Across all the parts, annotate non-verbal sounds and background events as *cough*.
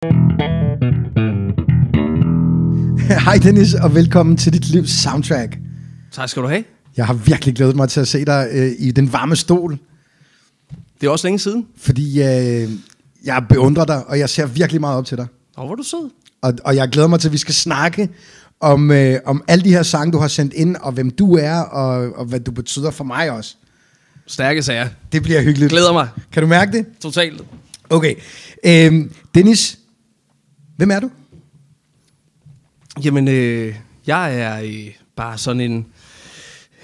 *laughs* Hej Dennis, og velkommen til dit livs soundtrack. Tak skal du have. Jeg har virkelig glædet mig til at se dig øh, i den varme stol, Det er også længe siden. fordi øh, jeg beundrer dig, og jeg ser virkelig meget op til dig. Åh, hvor er du sød. Og, og jeg glæder mig til, at vi skal snakke om, øh, om alle de her sange, du har sendt ind, og hvem du er, og, og hvad du betyder for mig også. Stærke sager. Det bliver hyggeligt. Glæder mig. Kan du mærke det? Totalt. Okay. Øhm, Dennis, hvem er du? Jamen, øh, jeg er øh, bare sådan en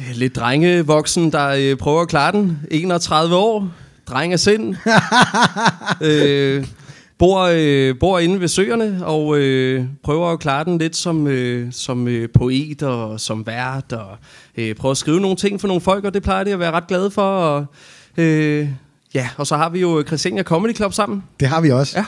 øh, lidt drengevoksen, der øh, prøver at klare den. 31 år. Dreng af sind. *laughs* øh, bor, øh, bor inde ved søerne og øh, prøver at klare den lidt som, øh, som øh, poet og som vært. Og øh, prøver at skrive nogle ting for nogle folk, og det plejer de at være ret glade for. Og, øh, ja, og så har vi jo Christiania Comedy Club sammen. Det har vi også. Ja.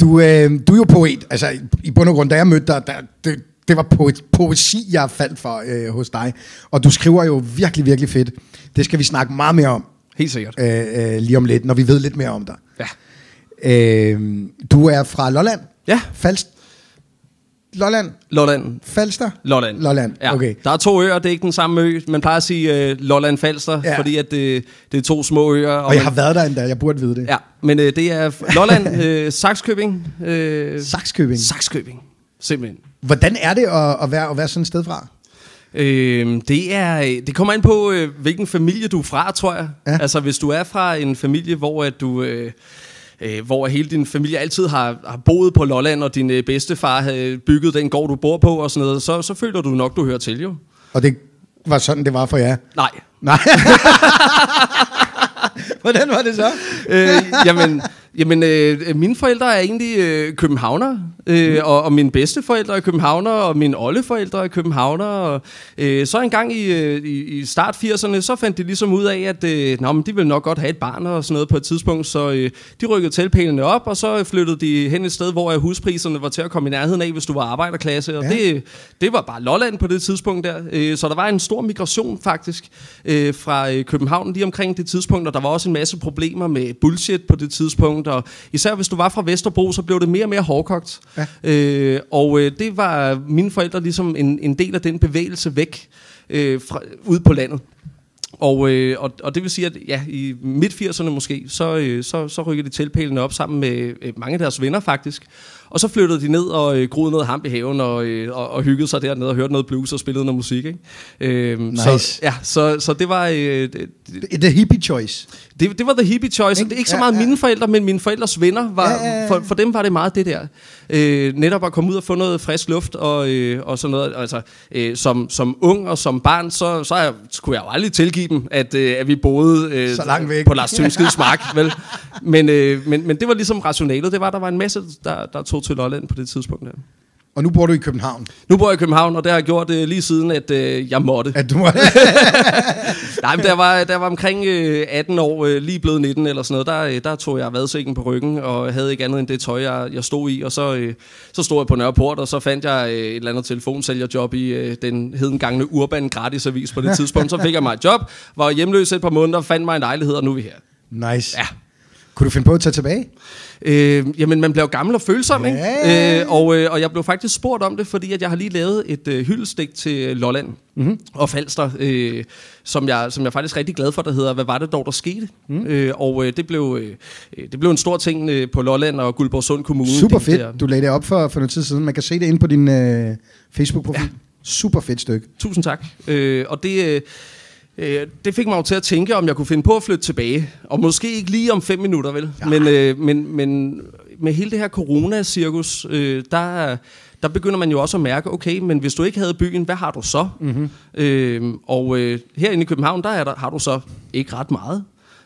Du, øh, du er jo poet. Altså, i- i bund og grund, da jeg mødte dig, der, det, det var poe- poesi, jeg faldt for øh, hos dig. Og du skriver jo virkelig, virkelig fedt. Det skal vi snakke meget mere om Helt sikkert. øh, øh, lige om lidt, når vi ved lidt mere om dig. Ja. Øh, du er fra Lolland? Ja. Falst? Lolland? Lolland. Falster? Lolland. Lolland, Ja. okay. Der er to øer, det er ikke den samme ø. Man plejer at sige uh, Lolland Falster, Ja. fordi at det, det er to små øer. Og jeg man- har været der endda, jeg burde vide det. Ja, men uh, det er Lolland, *laughs* uh, Saxkøbing. Uh, Saxkøbing. Saxkøbing, simpelthen. Hvordan er det at, at, være, at være sådan et sted fra? Øh, det, er, det kommer an på, øh, hvilken familie du er fra, tror jeg. Ja. Altså, hvis du er fra en familie, hvor at du... Øh, øh, hvor hele din familie altid har, har boet på Lolland, og din øh, bedstefar havde bygget den gård, du bor på, og sådan noget, så, så føler du nok, du hører til, jo. Og det var sådan, det var for jer? Nej, Nej. *laughs* Hvordan var det så? øh, jamen, jamen øh, mine forældre er egentlig øh, københavner, øh, og, og mine bedsteforældre er københavner, og mine oldeforældre er københavner. Og, øh, så en gang i, øh, i, start 80'erne, så fandt de ligesom ud af, at øh, nå, men de ville nok godt have et barn og sådan noget på et tidspunkt, så øh, de rykkede teltpælene op, og så flyttede de hen et sted, hvor huspriserne var til at komme i nærheden af, hvis du var arbejderklasse, og ja. det, det var bare Lolland på det tidspunkt der. Øh, så der var en stor migration faktisk øh, fra øh, København lige omkring det tidspunkt, og der var også en masse problemer med bullshit på det tidspunkt, og især hvis du var fra Vesterbro, så blev det mere og mere hårdkogt. Ja. Øh, og øh, det var mine forældre ligesom en, en del af den bevægelse væk øh, fra, ud på landet. Og, øh, og, og det vil sige, at ja, i midt-80'erne måske, så, øh, så, så rykkede de teltpælene op sammen med øh, mange af deres venner faktisk. Og så flyttede de ned og øh, groede noget hamp i haven og, øh, og, og hyggede sig dernede og hørte noget blues og spillede noget musik. Ikke? Øh, Nice. Så, ja, så, så det var... Øh, det, The hippie choice. det, det var the hippie choice. Ikke? Det er ikke så Ja, meget ja. mine forældre, men mine forældres venner. Var, Ja, ja, ja. For, for dem var det meget det der. Øh, netop at komme ud og få noget frisk luft og, øh, og sådan noget. Altså, øh, som, som ung og som barn, så, så jeg, skulle jeg jo aldrig tilgive dem, at, øh, at vi boede øh, Så langt væk. på Lars Tømskids mark. vel? Men, øh, men, men det var ligesom rationalet. Det var, der var en masse, der, der tog til Lolland på det tidspunkt. Der. Og nu bor du i København. Nu bor jeg i København, og det har jeg gjort øh, lige siden, at øh, jeg måtte. At du må... *laughs* Nej, men der var, der var omkring øh, 18 år, øh, lige blevet 19 eller sådan noget, der, øh, der tog jeg vadsækken på ryggen, og havde ikke andet end det tøj, jeg, jeg stod i. Og så, øh, så stod jeg på Nørreport, og så fandt jeg øh, et eller andet telefonsælgerjob i øh, den hedengangne Urban Gratisavis på det tidspunkt. Så fik jeg mig et job, var hjemløs et par måneder, fandt mig en lejlighed, og nu er vi her. nice. Ja. Kunne du finde på at tage tilbage? Øh, jamen, man bliver jo gammel og følsom, ikke? Øh, og, øh, og jeg blev faktisk spurgt om det, fordi at jeg har lige lavet et øh, hyldestik til Lolland mm-hmm. og Falster, øh, som, jeg, som jeg er faktisk rigtig glad for, der hedder Hvad var det dog, der skete? Mm. Øh, og øh, det, blev, øh, det blev en stor ting øh, på Lolland og Guldborgsund Kommune. Super det der. fedt. Du lagde det op for, for noget tid siden. Man kan se det inde på din øh, Facebook-profil. Ja. Super fedt stykke. Tusind tak. Øh, og det, øh, øh, det fik mig jo til at tænke, om jeg kunne finde på at flytte tilbage. Og måske ikke lige om fem minutter, vel? Ja. Men, øh, men, men med hele det her corona-cirkus, øh, der, der begynder man jo også at mærke, okay, men hvis du ikke havde byen, hvad har du så? Mm-hmm. Øh, og øh, herinde i København, der, er der har du så ikke ret meget.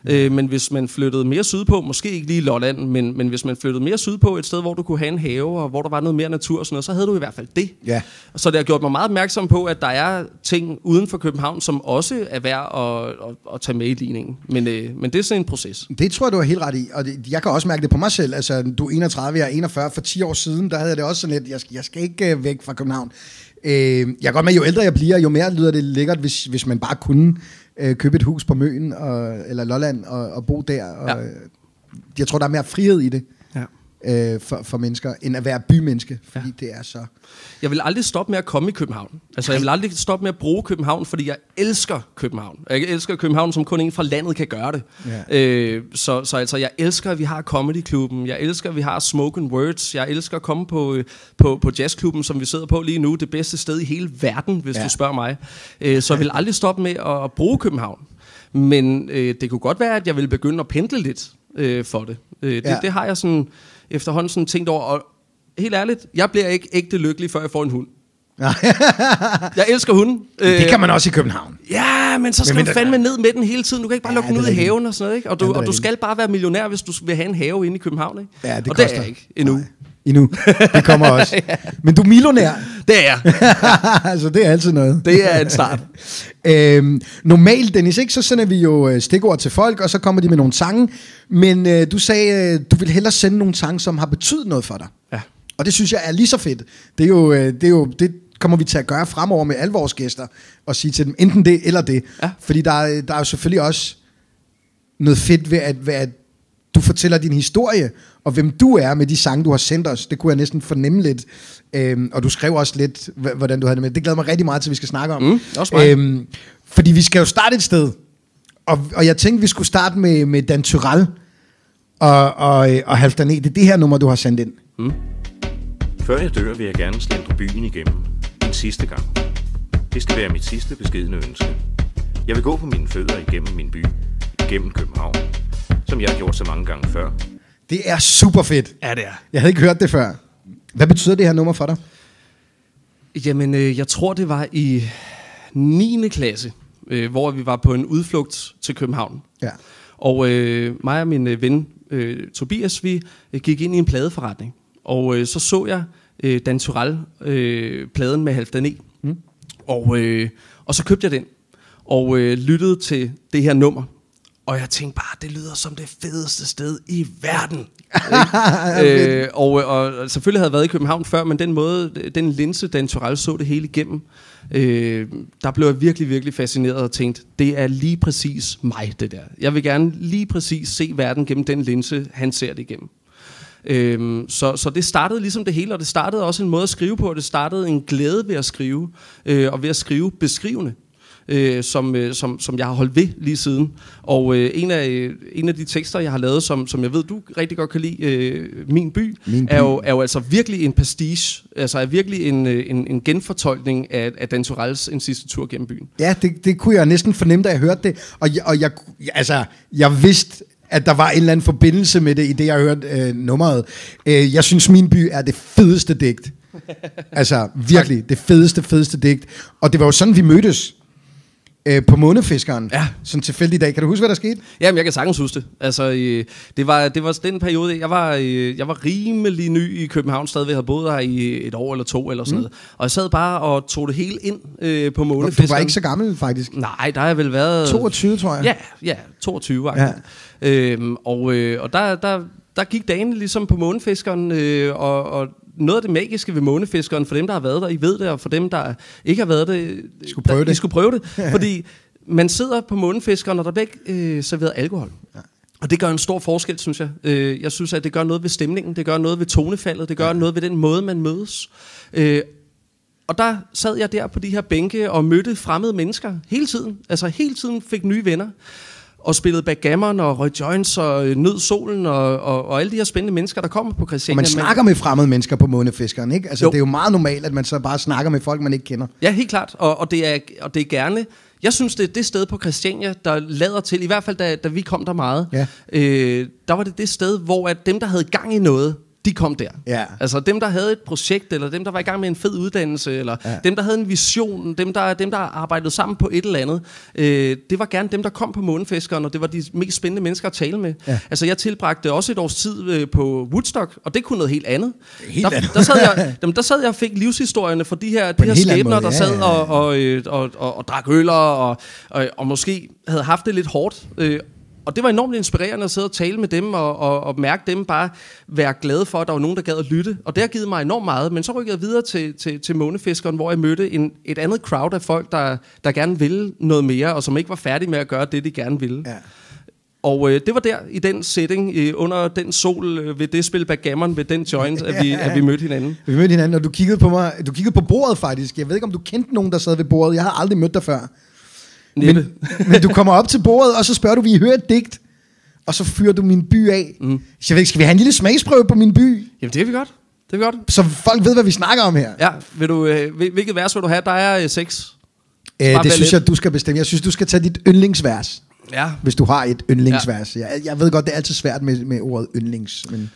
Øh, men hvis man flyttede mere sydpå, måske ikke lige Lolland, men, men hvis man flyttede mere sydpå, et sted, hvor du kunne have en have, og hvor der var noget mere natur og sådan noget, så havde du i hvert fald det. Ja. Så det har gjort mig meget opmærksom på, at der er ting uden for København, som også er værd at, at, at tage med i ligningen. Men, øh, men det er sådan en proces. Det tror jeg, du har helt ret i. Og det, jeg kan også mærke det på mig selv. Altså, du er 31, jeg er 41. For 10 år siden, der havde jeg det også sådan lidt, jeg, skal- jeg skal ikke øh, væk fra København. Øh, jeg er godt med, jo ældre jeg bliver, jo mere lyder det lækkert, hvis, hvis man bare kunne øh, købe et hus på Møn, og, eller Lolland, og, og bo der. Og, ja. Jeg tror, der er mere frihed i det. Øh, for, for mennesker, end at være bymenneske, fordi ja. det er så... Jeg vil aldrig stoppe med at komme i København. Altså, jeg vil aldrig stoppe med at bruge København, fordi jeg elsker København. Jeg elsker København, som kun en fra landet kan gøre det. Ja. Øh, så, så altså, jeg elsker, at vi har Comedy-klubben. Jeg elsker, at vi har Smoken Words. Jeg elsker at komme på, øh, på, på jazzklubben, som vi sidder på lige nu. Det bedste sted i hele verden, hvis ja. du spørger mig. Øh, så jeg vil aldrig stoppe med at bruge København. Men øh, det kunne godt være, at jeg ville begynde at pendle lidt øh, for det. Øh, det, ja. det har jeg sådan efterhånden sådan tænkt over. Og helt ærligt, jeg bliver ikke ægte lykkelig, før jeg får en hund. *laughs* jeg elsker hunden. Det kan man også i København. Ja, men så skal men, du fandme ned med den hele tiden. Du kan ikke bare ja, lukke den ud i haven og sådan noget. Ikke? Og, du, og du skal bare være millionær, hvis du vil have en have inde i København. Ikke? Ja, det og koster. det er jeg ikke endnu. Nej. Endnu. Det kommer også. *laughs* ja. Men du er millionær. Det er jeg. *laughs* altså, det er altid noget. Det er en start. Øhm, normalt, Dennis, ikke, så sender vi jo øh, stikord til folk, og så kommer de med nogle sange. Men øh, du sagde, øh, du vil hellere sende nogle sange, som har betydet noget for dig. Ja. Og det synes jeg er lige så fedt. Det er jo, øh, det er jo det kommer vi til at gøre fremover med alle vores gæster, og sige til dem, enten det eller det. Ja. Fordi der, er- der er jo selvfølgelig også noget fedt ved at, ved at du fortæller din historie, og hvem du er med de sange, du har sendt os. Det kunne jeg næsten fornemme lidt. Øhm, og du skrev også lidt, hvordan du havde det med. Det glæder mig rigtig meget til, vi skal snakke om. Mm, også mig. Øhm, fordi vi skal jo starte et sted. Og, og jeg tænkte, vi skulle starte med, med Dan Tyrell og, og, og Halfdan E. Det er det her nummer, du har sendt ind. Før jeg dør, vil jeg gerne slendre byen igennem. En sidste gang. Det skal være mit sidste beskedne ønske. Jeg vil gå på mine fødder igennem min by. Igennem København. Som jeg har gjort så mange gange før. Det er super fedt. Ja, det er. Jeg havde ikke hørt det før. Hvad betyder det her nummer for dig? Jamen, øh, jeg tror, det var i 9. klasse, øh, hvor vi var på en udflugt til København. Ja. Og øh, mig og min øh, ven øh, Tobias, vi øh, gik ind i en pladeforretning. Og øh, så så jeg øh, Dan Turell, øh, pladen med Halvdan E. Mm. Og, øh, og så købte jeg den, og øh, lyttede til det her nummer. Og jeg tænkte bare, det lyder som det fedeste sted i verden. *laughs* Øh, og, og selvfølgelig havde jeg været i København før, men den måde, den linse, Dan Turell så det hele igennem, øh, der blev jeg virkelig, virkelig fascineret og tænkte, det er lige præcis mig, det der. Jeg vil gerne lige præcis se verden gennem den linse, han ser det igennem. Øhm, så, så det startede ligesom det hele, og det startede også en måde at skrive på, og det startede en glæde ved at skrive, øh, og ved at skrive beskrivende. Øh, som, øh, som, som jeg har holdt ved lige siden. Og øh, en, af, øh, en af de tekster, jeg har lavet, som, som jeg ved, du rigtig godt kan lide, øh, Min By, Min By. Er, jo, er jo altså virkelig en pastiche, altså er virkelig en, øh, en, en genfortolkning af, af Dan Turells En sidste tur gennem byen. Ja, det, det kunne jeg næsten fornemme, da jeg hørte det. Og, jeg, og jeg, altså, jeg vidste, at der var en eller anden forbindelse med det, i det, jeg hørte øh, nummeret. Øh, jeg synes, Min By er det fedeste digt. altså, virkelig, det fedeste, fedeste digt. Og det var jo sådan, vi mødtes øh, på Månefiskeren. Ja. Sådan tilfældig dag. Kan du huske, hvad der skete? Jamen, jeg kan sagtens huske det. Altså, øh, det, var, det var den periode, jeg var, øh, jeg var rimelig ny i København, stadig havde boet her i et år eller to eller sådan mm. noget. Og jeg sad bare og tog det hele ind øh, på Du månefiskeren. var ikke så gammel, faktisk. Nej, der har jeg vel været... 22, tror jeg. Ja, ja 22 ja. øhm, og, øh, og der, der, der gik dagen ligesom på månefiskeren, øh, og, og noget af det magiske ved månefiskeren, for dem, der har været der, I ved det, og for dem, der ikke har været det, I skulle prøve der, det. I skulle prøve det. *laughs* fordi man sidder på månefiskeren, og der bliver ikke øh, serveret alkohol. Ja. Og det gør en stor forskel, synes jeg. Øh, jeg synes, at det gør noget ved stemningen, det gør noget ved tonefaldet, det gør ja. noget ved den måde, man mødes. Øh, og der sad jeg der på de her bænke og mødte fremmede mennesker hele tiden. Altså hele tiden fik nye venner. Og spillede backgammon og røg joints og øh, nød solen og, og, og alle de her spændende mennesker, der kommer på Og Christiania. man snakker med fremmede mennesker på Månefiskeren, ikke? Altså, Jo. det er jo meget normalt, at man så bare snakker med folk, man ikke kender. Ja, helt klart. Og, og, det er, og det er gerne... Jeg synes, det er det sted på Christiania, der lader til, i hvert fald da, da vi kom der meget, Ja. øh, der var det det sted, hvor at dem, der havde gang i noget, de kom der. Ja. Altså dem, der havde et projekt, eller dem, der var i gang med en fed uddannelse, eller Ja. dem, der havde en vision, dem der, dem, der arbejdede sammen på et eller andet, øh, det var gerne dem, der kom på månefiskeren, og det var de mest spændende mennesker at tale med. Ja. Altså jeg tilbragte også et års tid øh, på Woodstock, og det kunne noget helt andet. Helt der, andet. Der sad, jeg, *laughs* jamen, der sad jeg og fik livshistorierne fra de her, På de her skæbner, der ja, sad ja. og, og, øh, og, og, og drak øl og, og, og måske havde haft det lidt hårdt. Øh, og det var enormt inspirerende at sidde og tale med dem og, og, og mærke dem bare være glade for, at der var nogen, der gad at lytte. Og det har givet mig enormt meget. Men så rykkede jeg videre til, til, til Månefiskeren, hvor jeg mødte en, et andet crowd af folk, der, der gerne ville noget mere, og som ikke var færdige med at gøre det, de gerne ville. Ja. Og øh, det var der, i den setting, øh, under den sol, øh, ved det spil backgammon, ved den joint, at vi, *laughs* at vi mødte hinanden. Vi mødte hinanden, og du kiggede på mig. Du kiggede på bordet faktisk. Jeg ved ikke, om du kendte nogen, der sad ved bordet. Jeg har aldrig mødt dig før. Men, men du kommer op til bordet, og så spørger du, vi hører et digt. Og så fyrer du min by af. Mm. Så jeg ved ikke, skal vi have en lille smagsprøve på min by? Jamen, det er vi godt. Det er vi godt. Så folk ved, hvad vi snakker om her. Ja, vil du, øh, hvil- hvilket vers vil du have? Der er øh, seks. Bare det synes et. jeg, du skal bestemme. Jeg synes, du skal tage dit yndlingsvers. Ja. Hvis du har et yndlingsvers. Ja. Jeg, jeg ved godt, det er altid svært med, med ordet yndlings. Men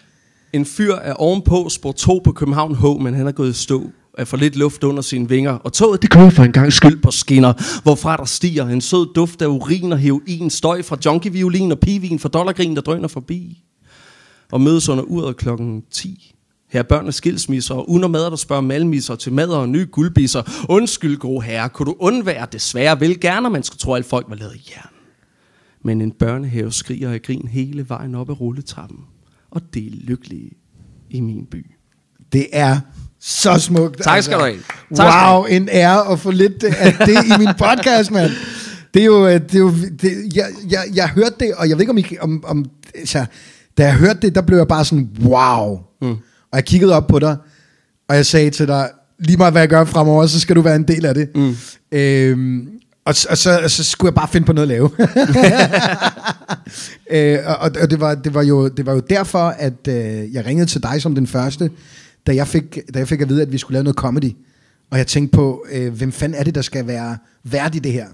En fyr er ovenpå spor 2 på København H, men han er gået i stå af få lidt luft under sine vinger. Og toget, det kører for en gang skyld på skinner, hvorfra der stiger en sød duft af urin og heroin, støj fra junkie-violin og pivin fra dollargrin, der drøner forbi. Og mødes under uret klokken 10. Her er børnene skilsmisser, og unormader, der spørger malmisser til mad og nye guldbisser. Undskyld, gode herre, kunne du undvære desværre vel gerne, man skulle tro, at folk var lavet i jern. Men en børnehave skriger af grin hele vejen op ad rulletrappen. Og det er lykkelige i min by. det er så smukt. altså. Tak skal du have. Tak wow, en ære at få lidt af det i min podcast, mand. Det er jo, øh, det er jo det, jeg, jeg, jeg hørte det, og jeg ved ikke, om, I, om, om altså, da jeg hørte det, der blev jeg bare sådan, wow. Mm. Og jeg kiggede op på dig, og jeg sagde til dig, lige meget hvad jeg gør fremover, så skal du være en del af det. Mm. Øhm, og, og, så, og så skulle jeg bare finde på noget at lave. *laughs* øh, og og det, var, det, var jo, det var jo derfor, at øh, jeg ringede til dig som den første, da jeg, fik, da jeg fik at vide, at vi skulle lave noget comedy. Og jeg tænkte på, øh, hvem fanden er det, der skal være værd i det her?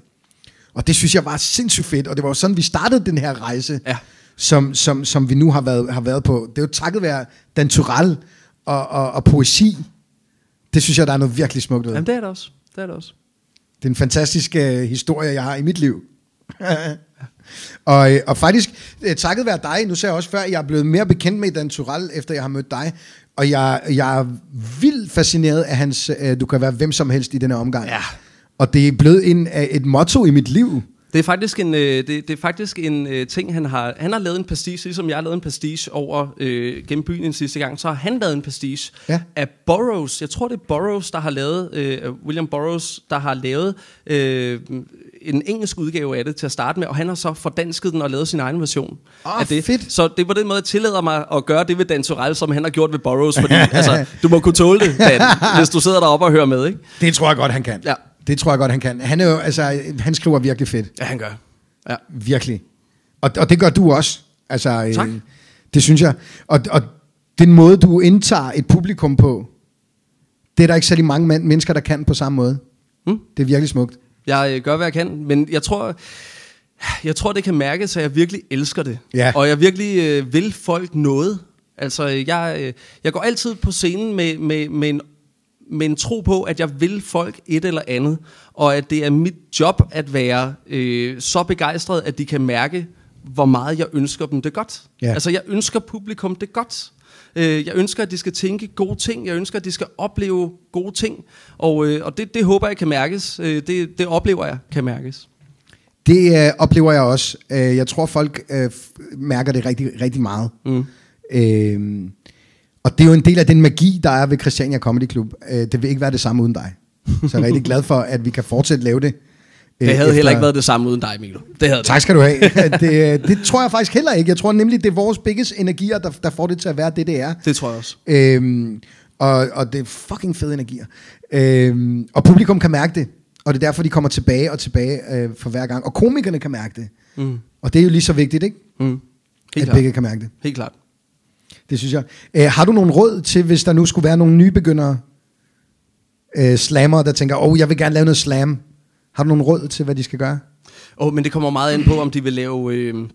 Og det synes jeg var sindssygt fedt, og det var jo sådan, vi startede den her rejse, Ja. som, som, som vi nu har været, har været på. Det er jo takket være Dan Turell og, og, og poesi. Det synes jeg, der er noget virkelig smukt ved. Jamen, det er det også. Det er det også. Det er en fantastisk øh, historie, jeg har i mit liv. *laughs* og, øh, og faktisk, øh, takket være dig, nu sagde jeg også før, at jeg er blevet mere bekendt med Dan Turell, efter jeg har mødt dig. Og jeg, jeg er vildt fascineret af hans, øh, du kan være hvem som helst i denne omgang. Ja. Og det er blevet en, øh, et motto i mit liv. Det er faktisk en, øh, det, det er faktisk en øh, ting, han har... Han har lavet en pastiche, ligesom jeg har lavet en pastiche over øh, gennem byen en sidste gang. Så har han lavet en pastiche Ja. af Burroughs. Jeg tror, det er Burroughs, der har lavet... Øh, William Burroughs, der har lavet øh, en engelsk udgave af det til at starte med. Og han har så fordansket den og lavet sin egen version Åh, af det. fedt. Så det er på den måde, jeg tillader mig at gøre det ved Dan Turell, som han har gjort ved Burroughs. Fordi *laughs* altså, du må kunne tåle det, Dan, *laughs* hvis du sidder deroppe og hører med, ikke? Det tror jeg godt, han kan. Ja. Det tror jeg godt, han kan. Han, er jo, altså, han skriver virkelig fedt. Ja, han gør. Ja. Virkelig. Og, og det gør du også. Altså, Tak. Øh, det synes jeg. Og, og den måde, du indtager et publikum på, det er der ikke særlig mange man- mennesker, der kan på samme måde. Mm. Det er virkelig smukt. Jeg øh, gør, hvad jeg kan, men jeg tror, jeg tror, det kan mærkes, at jeg virkelig elsker det. Ja. Og jeg virkelig øh, vil folk noget. Altså, jeg, øh, jeg går altid på scenen med, med, med, en, med en tro på, at jeg vil folk et eller andet, og at det er mit job at være øh, så begejstret, at de kan mærke, hvor meget jeg ønsker dem det godt. Ja. Altså, jeg ønsker publikum det godt. Øh, Jeg ønsker, at de skal tænke gode ting. Jeg ønsker, at de skal opleve gode ting. Og, øh, og det, det håber jeg kan mærkes. Øh, Det, det oplever jeg kan mærkes. Det øh, oplever jeg også. Øh, jeg tror, folk øh, mærker det rigtig, rigtig meget. Mm. Øh, og det er jo en del af den magi, der er ved Christiania Comedy Club. Øh, det vil ikke være det samme uden dig. Så jeg er rigtig *laughs* glad for, at vi kan fortsætte lave det. Øh, Det havde heller ikke været det samme uden dig, Milo. Det havde det. Tak skal du have. det, det tror jeg faktisk heller ikke. Jeg tror nemlig, det er vores biggest energier, der, der får det til at være det, det er. Det tror jeg også. Øhm, og, og det er fucking fede energier. Øhm, og publikum kan mærke det. Og det er derfor, de kommer tilbage og tilbage øh, for hver gang. Og komikerne kan mærke det. Mm. Og det er jo lige så vigtigt, ikke? Mm. At Helt klart. begge kan mærke det. Helt klart. Det synes jeg. Øh, har du nogle råd til, hvis der nu skulle være nogle nybegyndere øh, slammer, der tænker, åh, oh, jeg vil gerne lave noget slam. Har du nogle råd til, hvad de skal gøre? Oh, men det kommer meget ind på, om de vil lave, øh,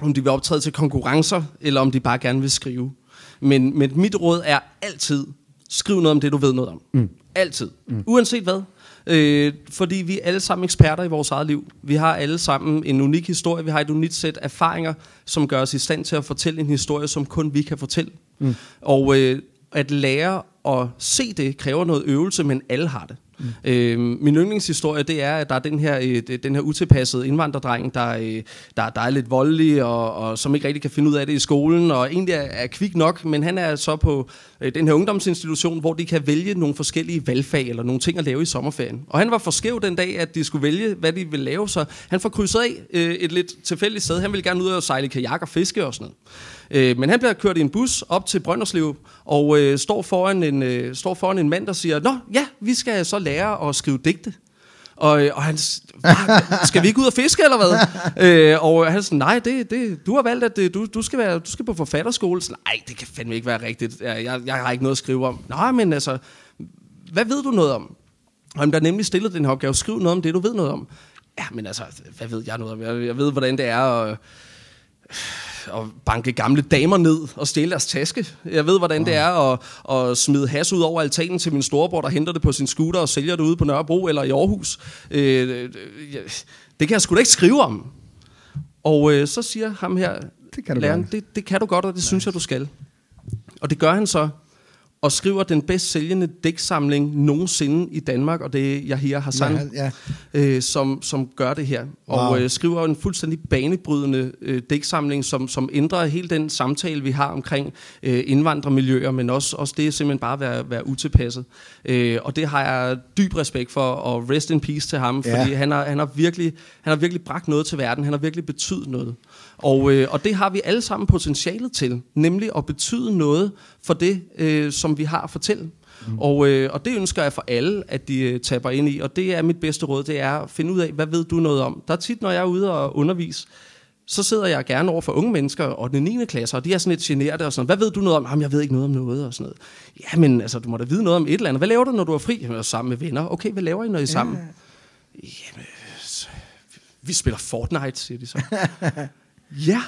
om de vil optræde til konkurrencer, eller om de bare gerne vil skrive. Men, men mit råd er altid, skriv noget om det, du ved noget om. Mm. Altid. Mm. Uanset hvad. Øh, fordi vi er alle sammen eksperter i vores eget liv. Vi har alle sammen en unik historie. Vi har et unikt sæt erfaringer, som gør os i stand til at fortælle en historie, som kun vi kan fortælle. Mm. Og øh, at lære at se det kræver noget øvelse, men alle har det. Mm. Øh, min yndlingshistorie, det er, at der er den her, øh, den her utilpassede indvandrerdreng, der, øh, der, der er lidt voldelig, og, og som ikke rigtig kan finde ud af det i skolen, og egentlig er, er kvik nok, men han er så på øh, den her ungdomsinstitution, hvor de kan vælge nogle forskellige valgfag, eller nogle ting at lave i sommerferien. Og han var for skæv den dag, at de skulle vælge, hvad de ville lave, så han får krydset af øh, et lidt tilfældigt sted. Han ville gerne ud og sejle kajak og fiske og sådan noget. Øh, men han bliver kørt i en bus op til Brønderslev, og øh, står, foran en, øh, står foran en mand, der siger, Nå, ja, vi skal så lære at skrive digte. Og, øh, og han, skal vi ikke ud og fiske, eller hvad? *laughs* øh, og han sådan, nej, det, det, du har valgt, at det, du, du, skal være, du skal på forfatterskole. Så, nej, det kan fandme ikke være rigtigt. Jeg, jeg, jeg har ikke noget at skrive om. Nej, men altså, hvad ved du noget om? Og han bliver nemlig stillet den her opgave, skriv noget om det, du ved noget om. Ja, men altså, hvad ved jeg noget om? Jeg, jeg ved, hvordan det er at at banke gamle damer ned og stjæle deres taske. Jeg ved, hvordan det er at, at smide has ud over altanen til min storebror, der henter det på sin scooter og sælger det ude på Nørrebro eller i Aarhus. Øh, det kan jeg sgu da ikke skrive om. Og øh, så siger ham her, det kan du læreren, det, det kan du godt, og det nice. synes jeg, du skal. Og det gør han så og skriver den bedst sælgende dæksamling nogensinde i Danmark, og det er Yahya Hassan, ja, ja. Øh, som, som gør det her. Wow. Og øh, skriver en fuldstændig banebrydende øh, dæksamling, som, som ændrer hele den samtale, vi har omkring øh, indvandrermiljøer, men også, også det simpelthen bare at være, være utilpasset. Øh, og det har jeg dyb respekt for, og rest in peace til ham, ja. fordi han har, han, har virkelig, han har virkelig bragt noget til verden, han har virkelig betydet noget. Og, øh, og det har vi alle sammen potentialet til, nemlig at betyde noget for det, øh, som vi har at fortælle. Mm. Og, øh, og det ønsker jeg for alle, at de øh, taber ind i. Og det er mit bedste råd, det er at finde ud af, hvad ved du noget om. Der er tit, når jeg er ude og undervise, så sidder jeg gerne over for unge mennesker og den 9. klasse, og de er sådan lidt generede og sådan Hvad ved du noget om? Jamen, jeg ved ikke noget om noget og sådan noget. Jamen, altså, du må da vide noget om et eller andet. Hvad laver du, når du er fri? Jamen, sammen med venner. Okay, hvad laver I, når I er sammen? Ja. Jamen, vi spiller Fortnite, siger de så. *laughs* Ja,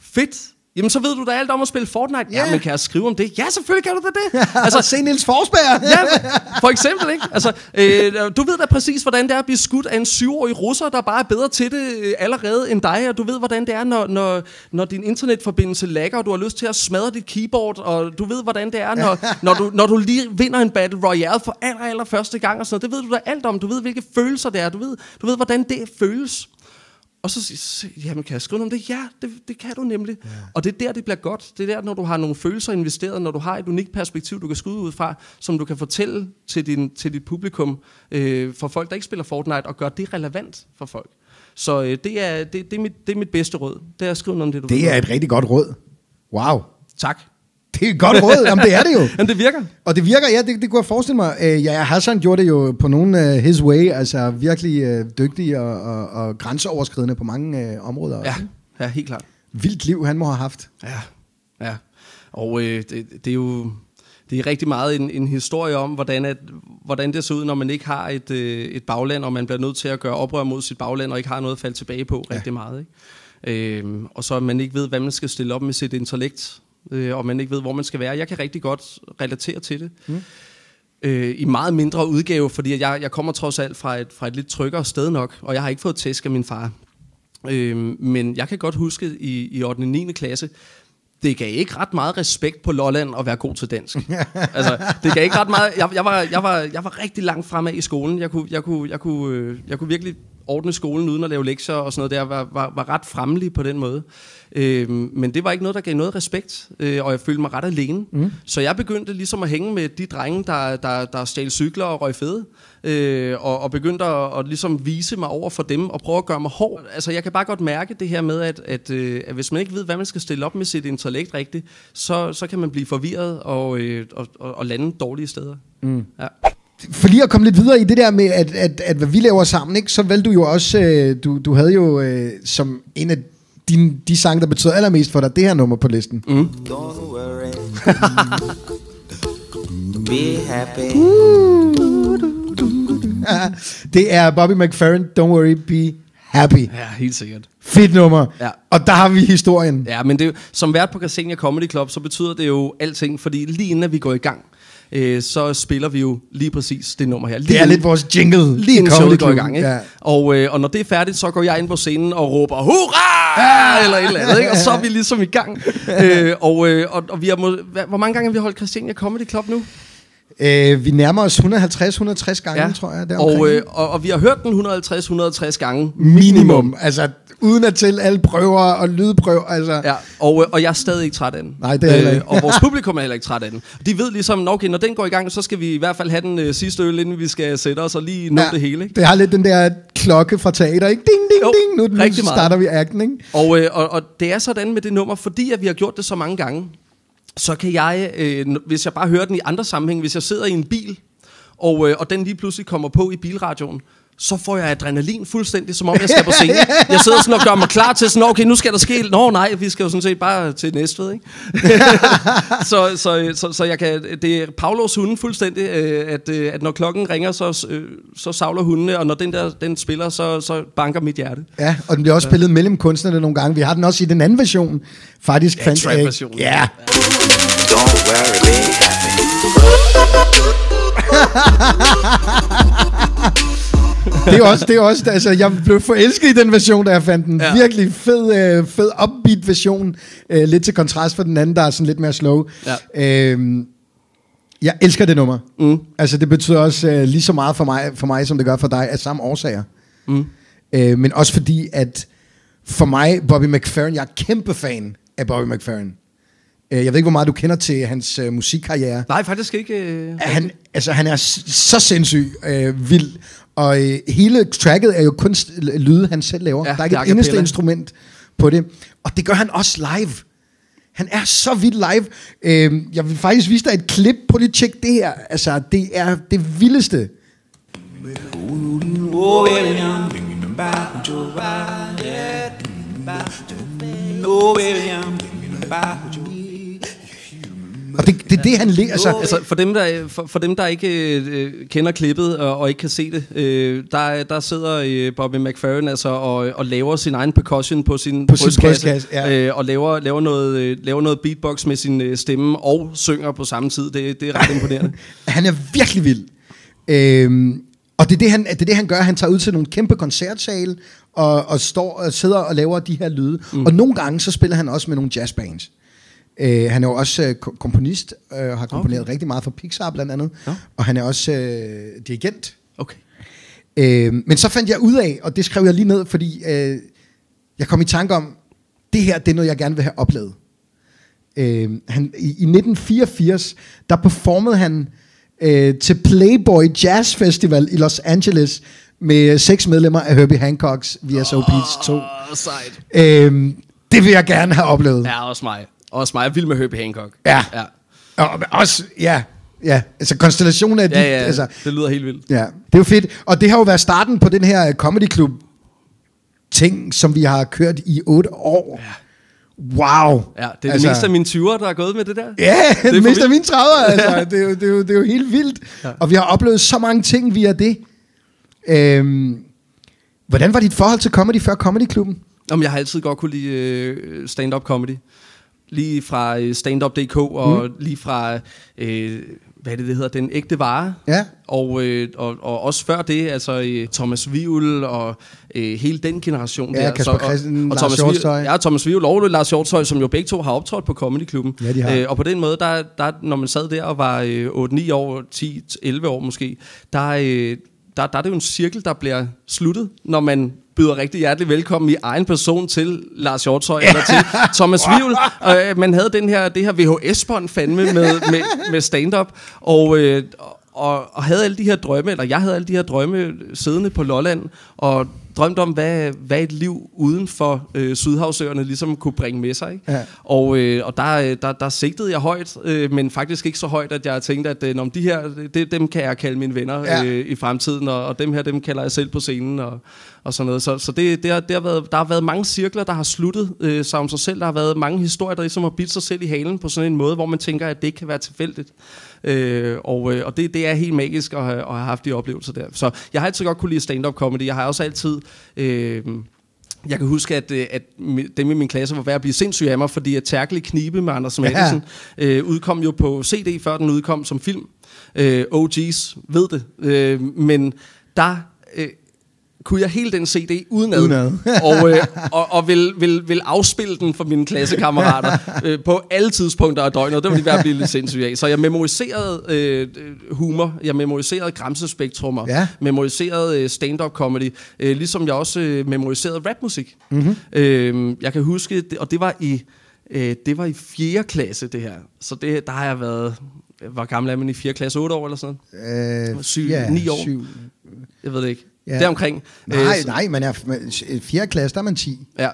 fedt. Jamen, så ved du da alt om at spille Fortnite. Yeah. Ja, men kan jeg skrive om det? Ja, selvfølgelig kan du da det. *laughs* altså, se Niels Forsberg. ja, for eksempel, ikke? Altså, øh, du ved da præcis, hvordan det er at blive skudt af en syvårig russer, der bare er bedre til det øh, allerede end dig, og du ved, hvordan det er, når, når, når din internetforbindelse lagger, og du har lyst til at smadre dit keyboard, og du ved, hvordan det er, når, *laughs* når, du, når du lige vinder en Battle Royale for aller, aller første gang, og sådan noget. Det ved du da alt om. Du ved, hvilke følelser det er. Du ved, du ved hvordan det føles. Og så siger jamen kan jeg skrive om det? Ja, det, det kan du nemlig. Ja. Og det er der, det bliver godt. Det er der, når du har nogle følelser investeret, når du har et unikt perspektiv, du kan skrive ud fra, som du kan fortælle til, din, til dit publikum, øh, for folk, der ikke spiller Fortnite, og gøre det relevant for folk. Så øh, det, er, det, det, er mit, det er mit bedste råd. Det er at skrive om det, du Det ved. er et rigtig godt råd. Wow. Tak. Det er et godt råd. Jamen, det er det jo. *laughs* Jamen, det virker. Og det virker, ja, det, det kunne jeg forestille mig. Uh, ja, Hassan gjorde det jo på nogen uh, his way, altså virkelig uh, dygtig og, og, og grænseoverskridende på mange uh, områder. Ja, også. ja, helt klart. Vildt liv, han må have haft. Ja, ja. Og øh, det, det er jo det er rigtig meget en, en historie om, hvordan, at, hvordan det ser ud, når man ikke har et, øh, et bagland, og man bliver nødt til at gøre oprør mod sit bagland, og ikke har noget at falde tilbage på ja. rigtig meget. Ikke? Øhm, og så at man ikke ved, hvad man skal stille op med sit intellekt, øh, og man ikke ved, hvor man skal være. Jeg kan rigtig godt relatere til det. Mm. Øh, I meget mindre udgave, fordi jeg, jeg kommer trods alt fra et, fra et lidt tryggere sted nok, og jeg har ikke fået tæsk af min far. Øh, men jeg kan godt huske i, i 8. og 9. klasse, det gav ikke ret meget respekt på Lolland at være god til dansk. *laughs* altså, det gav ikke ret meget... Jeg, jeg, var, jeg, var, jeg var rigtig langt fremad i skolen. Jeg kunne, jeg kunne, jeg kunne, øh, jeg kunne virkelig ordne skolen uden at lave lektier og sådan noget der, var, var, var ret fremmelig på den måde. Øh, men det var ikke noget, der gav noget respekt, øh, og jeg følte mig ret alene. Mm. Så jeg begyndte ligesom at hænge med de drenge, der, der, der stjal cykler og røg fede, øh, og, og begyndte at, at ligesom vise mig over for dem og prøve at gøre mig hård. Altså jeg kan bare godt mærke det her med, at, at, øh, at hvis man ikke ved, hvad man skal stille op med sit intellekt rigtigt, så, så kan man blive forvirret og, øh, og, og, og lande dårlige steder. Mm. Ja for lige at komme lidt videre i det der med, at, at, at hvad vi laver sammen, ikke, så valgte du jo også, øh, du, du havde jo øh, som en af dine, de sange, der betyder allermest for dig, det her nummer på listen. Mm. Don't worry. Be happy. ja, *laughs* det er Bobby McFerrin, Don't Worry, Be Happy. Ja, helt sikkert. Fedt nummer. Ja. Og der har vi historien. Ja, men det, som vært på Casenia Comedy Club, så betyder det jo alting, fordi lige inden vi går i gang, øh, så spiller vi jo lige præcis det nummer her. Lige det er lidt vores jingle. Lige inden showet går i gang. Ikke? Ja. Og, øh, og når det er færdigt, så går jeg ind på scenen og råber, hurra! Ja! Eller et eller andet, ikke? og så er vi *laughs* ligesom i gang. øh, og, øh, og, og vi har må, hvor mange gange har vi holdt Christiania Comedy Club nu? Øh, vi nærmer os 150-160 gange, ja. tror jeg. Der og, øh, og, og vi har hørt den 150-160 gange. Minimum. Altså, uden at til alle prøver og lydprøver. Altså. Ja, og, øh, og jeg er stadig ikke træt af den. Nej, det er øh, ikke. Og vores *laughs* publikum er heller ikke træt af den. De ved ligesom, okay, når den går i gang, så skal vi i hvert fald have den øh, sidste øl, inden vi skal sætte os og lige nå ja, det hele. Ikke? Det har lidt den der klokke fra teater, ikke? Ding, ding, jo, ding. Nu, nu starter vi acten, ikke? Og, øh, og, og det er sådan med det nummer, fordi at vi har gjort det så mange gange, så kan jeg, øh, hvis jeg bare hører den i andre sammenhæng, hvis jeg sidder i en bil, og, øh, og den lige pludselig kommer på i bilradioen, så får jeg adrenalin fuldstændig, som om jeg skal på scenen. Jeg sidder sådan og gør mig klar til sådan, okay, nu skal der ske... Nå nej, vi skal jo sådan set bare til Næstved, ikke? *laughs* så, så, så, så jeg kan... Det er Paulos hunde fuldstændig, øh, at, øh, at når klokken ringer, så, øh, så savler hundene, og når den der den spiller, så, så banker mit hjerte. Ja, og den bliver også spillet mellem kunstnerne nogle gange. Vi har den også i den anden version. Faktisk ja, fandt jeg... version Ja. Don't worry, be happy. *laughs* det er også, det er også, altså, jeg blev forelsket i den version, da jeg fandt den. Ja. Virkelig fed, øh, fed upbeat version. Øh, lidt til kontrast for den anden, der er sådan lidt mere slow. Ja. Øh, jeg elsker det nummer. Mm. Altså, det betyder også øh, lige så meget for mig, for mig, som det gør for dig, af samme årsager. Mm. Øh, men også fordi, at for mig, Bobby McFerrin, jeg er kæmpe fan af Bobby McFerrin. Øh, jeg ved ikke, hvor meget du kender til hans øh, musikkarriere. Nej, faktisk ikke. Øh, han, altså, han er så sindssyg øh, vild. Og øh, hele tracket er jo kun lyde, han selv laver. Ja, der er ikke et eneste instrument på det. Og det gør han også live. Han er så vild live. Øh, jeg vil faktisk vise dig et klip. på lige tjekke det her. Altså, det er det vildeste. Oh, baby, og det, det er det, han lærer. Altså, altså for, dem, der, for, for dem, der ikke øh, kender klippet og, og ikke kan se det, øh, der, der sidder øh, Bobby McFerrin altså, og, og laver sin egen percussion på sin på brystkasse, sin brystkasse ja. øh, og laver, laver, noget, øh, laver noget beatbox med sin øh, stemme og synger på samme tid. Det, det er ret imponerende. *laughs* han er virkelig vild. Øhm, og det er det, han, det er det, han gør. Han tager ud til nogle kæmpe koncertsale og, og står og sidder og laver de her lyde. Mm. Og nogle gange så spiller han også med nogle jazzbands. Øh, han er jo også øh, komponist, øh, har komponeret okay. rigtig meget for Pixar blandt andet, ja. og han er også øh, dirigent. Okay. Øh, men så fandt jeg ud af, og det skrev jeg lige ned, fordi øh, jeg kom i tanke om, det her, det er noget, jeg gerne vil have oplevet. Øh, han, i, I 1984, der performede han øh, til Playboy Jazz Festival i Los Angeles med seks medlemmer af Herbie Hancocks VSOP's 2. Oh, sejt. Øh, det vil jeg gerne have oplevet. Ja, også mig. Også mig. Jeg vild med Herbie Hancock. Ja. ja. Og også, ja, ja, altså konstellationen af de, ja, ja, altså, det lyder helt vildt. Ja, det er jo fedt. Og det har jo været starten på den her Comedy Club ting, som vi har kørt i otte år. Ja. Wow. Ja, det er altså, det meste af mine 20'er, der er gået med det der. Ja, det, er det meste af mine 30'er. *laughs* Altså, det, er jo, det, er jo, det er jo helt vildt. Ja. Og vi har oplevet så mange ting via det. Øhm, hvordan var dit forhold til comedy før Comedy Klubben? Jamen, jeg har altid godt kunne lide uh, stand-up comedy lige fra øh, standup.dk og mm. lige fra, øh, hvad det, det hedder, Den Ægte Vare. Ja. Og, øh, og, og også før det, altså øh, Thomas Vivl og øh, hele den generation ja, der. Kasper så, og, og, og Thomas Hjortøj. Ja, Thomas Vivl og Lars Hjortøj, som jo begge to har optrådt på Comedy Klubben. Ja, de har. Øh, og på den måde, der, der, når man sad der og var øh, 8-9 år, 10-11 år måske, der, øh, der, der er det jo en cirkel, der bliver sluttet, når man byder rigtig hjertelig velkommen i egen person til Lars Hjortøj eller til *laughs* Thomas Vivl. Øh, man havde den her, det her VHS-bånd fandme med, med, med stand-up, og, øh, og, og havde alle de her drømme, eller jeg havde alle de her drømme siddende på Lolland, og drømt om, hvad, hvad et liv uden for øh, Sydhavsøerne ligesom kunne bringe med sig. Ikke? Ja. Og, øh, og der, øh, der, der sigtede jeg højt, øh, men faktisk ikke så højt, at jeg tænkte, at øh, om de her, det, dem kan jeg kalde mine venner ja. øh, i fremtiden, og, og dem her, dem kalder jeg selv på scenen, og, og sådan noget. Så, så det, det har, det har været, der har været mange cirkler, der har sluttet øh, sig om sig selv. Der har været mange historier, der ligesom har bidt sig selv i halen på sådan en måde, hvor man tænker, at det ikke kan være tilfældigt. Øh, og øh, og det, det er helt magisk at have, at have haft de oplevelser der. Så jeg har altid godt kunne lide stand-up comedy. Jeg har også altid... Øh, jeg kan huske, at, øh, at dem i min klasse var ved at blive sindssyge af mig, fordi at Tærkel Knibe med Anders Madsen ja. øh, udkom jo på CD, før den udkom som film. Øh, OG's ved det. Øh, men der... Kunne jeg hele den CD udenad, Udenad. *laughs* og, øh, og, og vil, vil, vil afspille den for mine klassekammerater *laughs* øh, på alle tidspunkter af døgnet. Det ville de være blive lidt sindssyge af. Så jeg memoriserede øh, humor, jeg memoriserede græmsespektrummer, Ja. memoriserede øh, stand-up comedy, øh, ligesom jeg også øh, memoriserede rapmusik. Mm-hmm. Øh, jeg kan huske, og det var i øh, det var i 4. klasse det her. Så det, der har jeg været hvor gammel er man i 4. klasse? 8 år eller sådan? Øh, Syv- ni år. Syv. Jeg ved det ikke. Ja. Ja. Deromkring. Nej, Øh, nej, man er 4. klasse, der er man 10. Ja.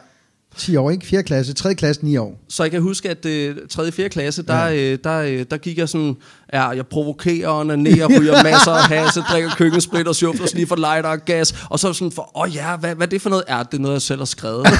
10 år, ikke? 4. klasse, 3. klasse, 9 år. Så jeg kan huske, at øh, 3. og 4. klasse, der, øh, der, øh, der gik jeg sådan, ja, jeg provokerer, onanerer, ryger *laughs* masser af hasse, drikker køkkensplitter, sjufler, sniffer lighter og gas, og så sådan for, åh oh, ja, hvad, hvad er det for noget? Ja, det er noget, jeg selv har skrevet. *laughs*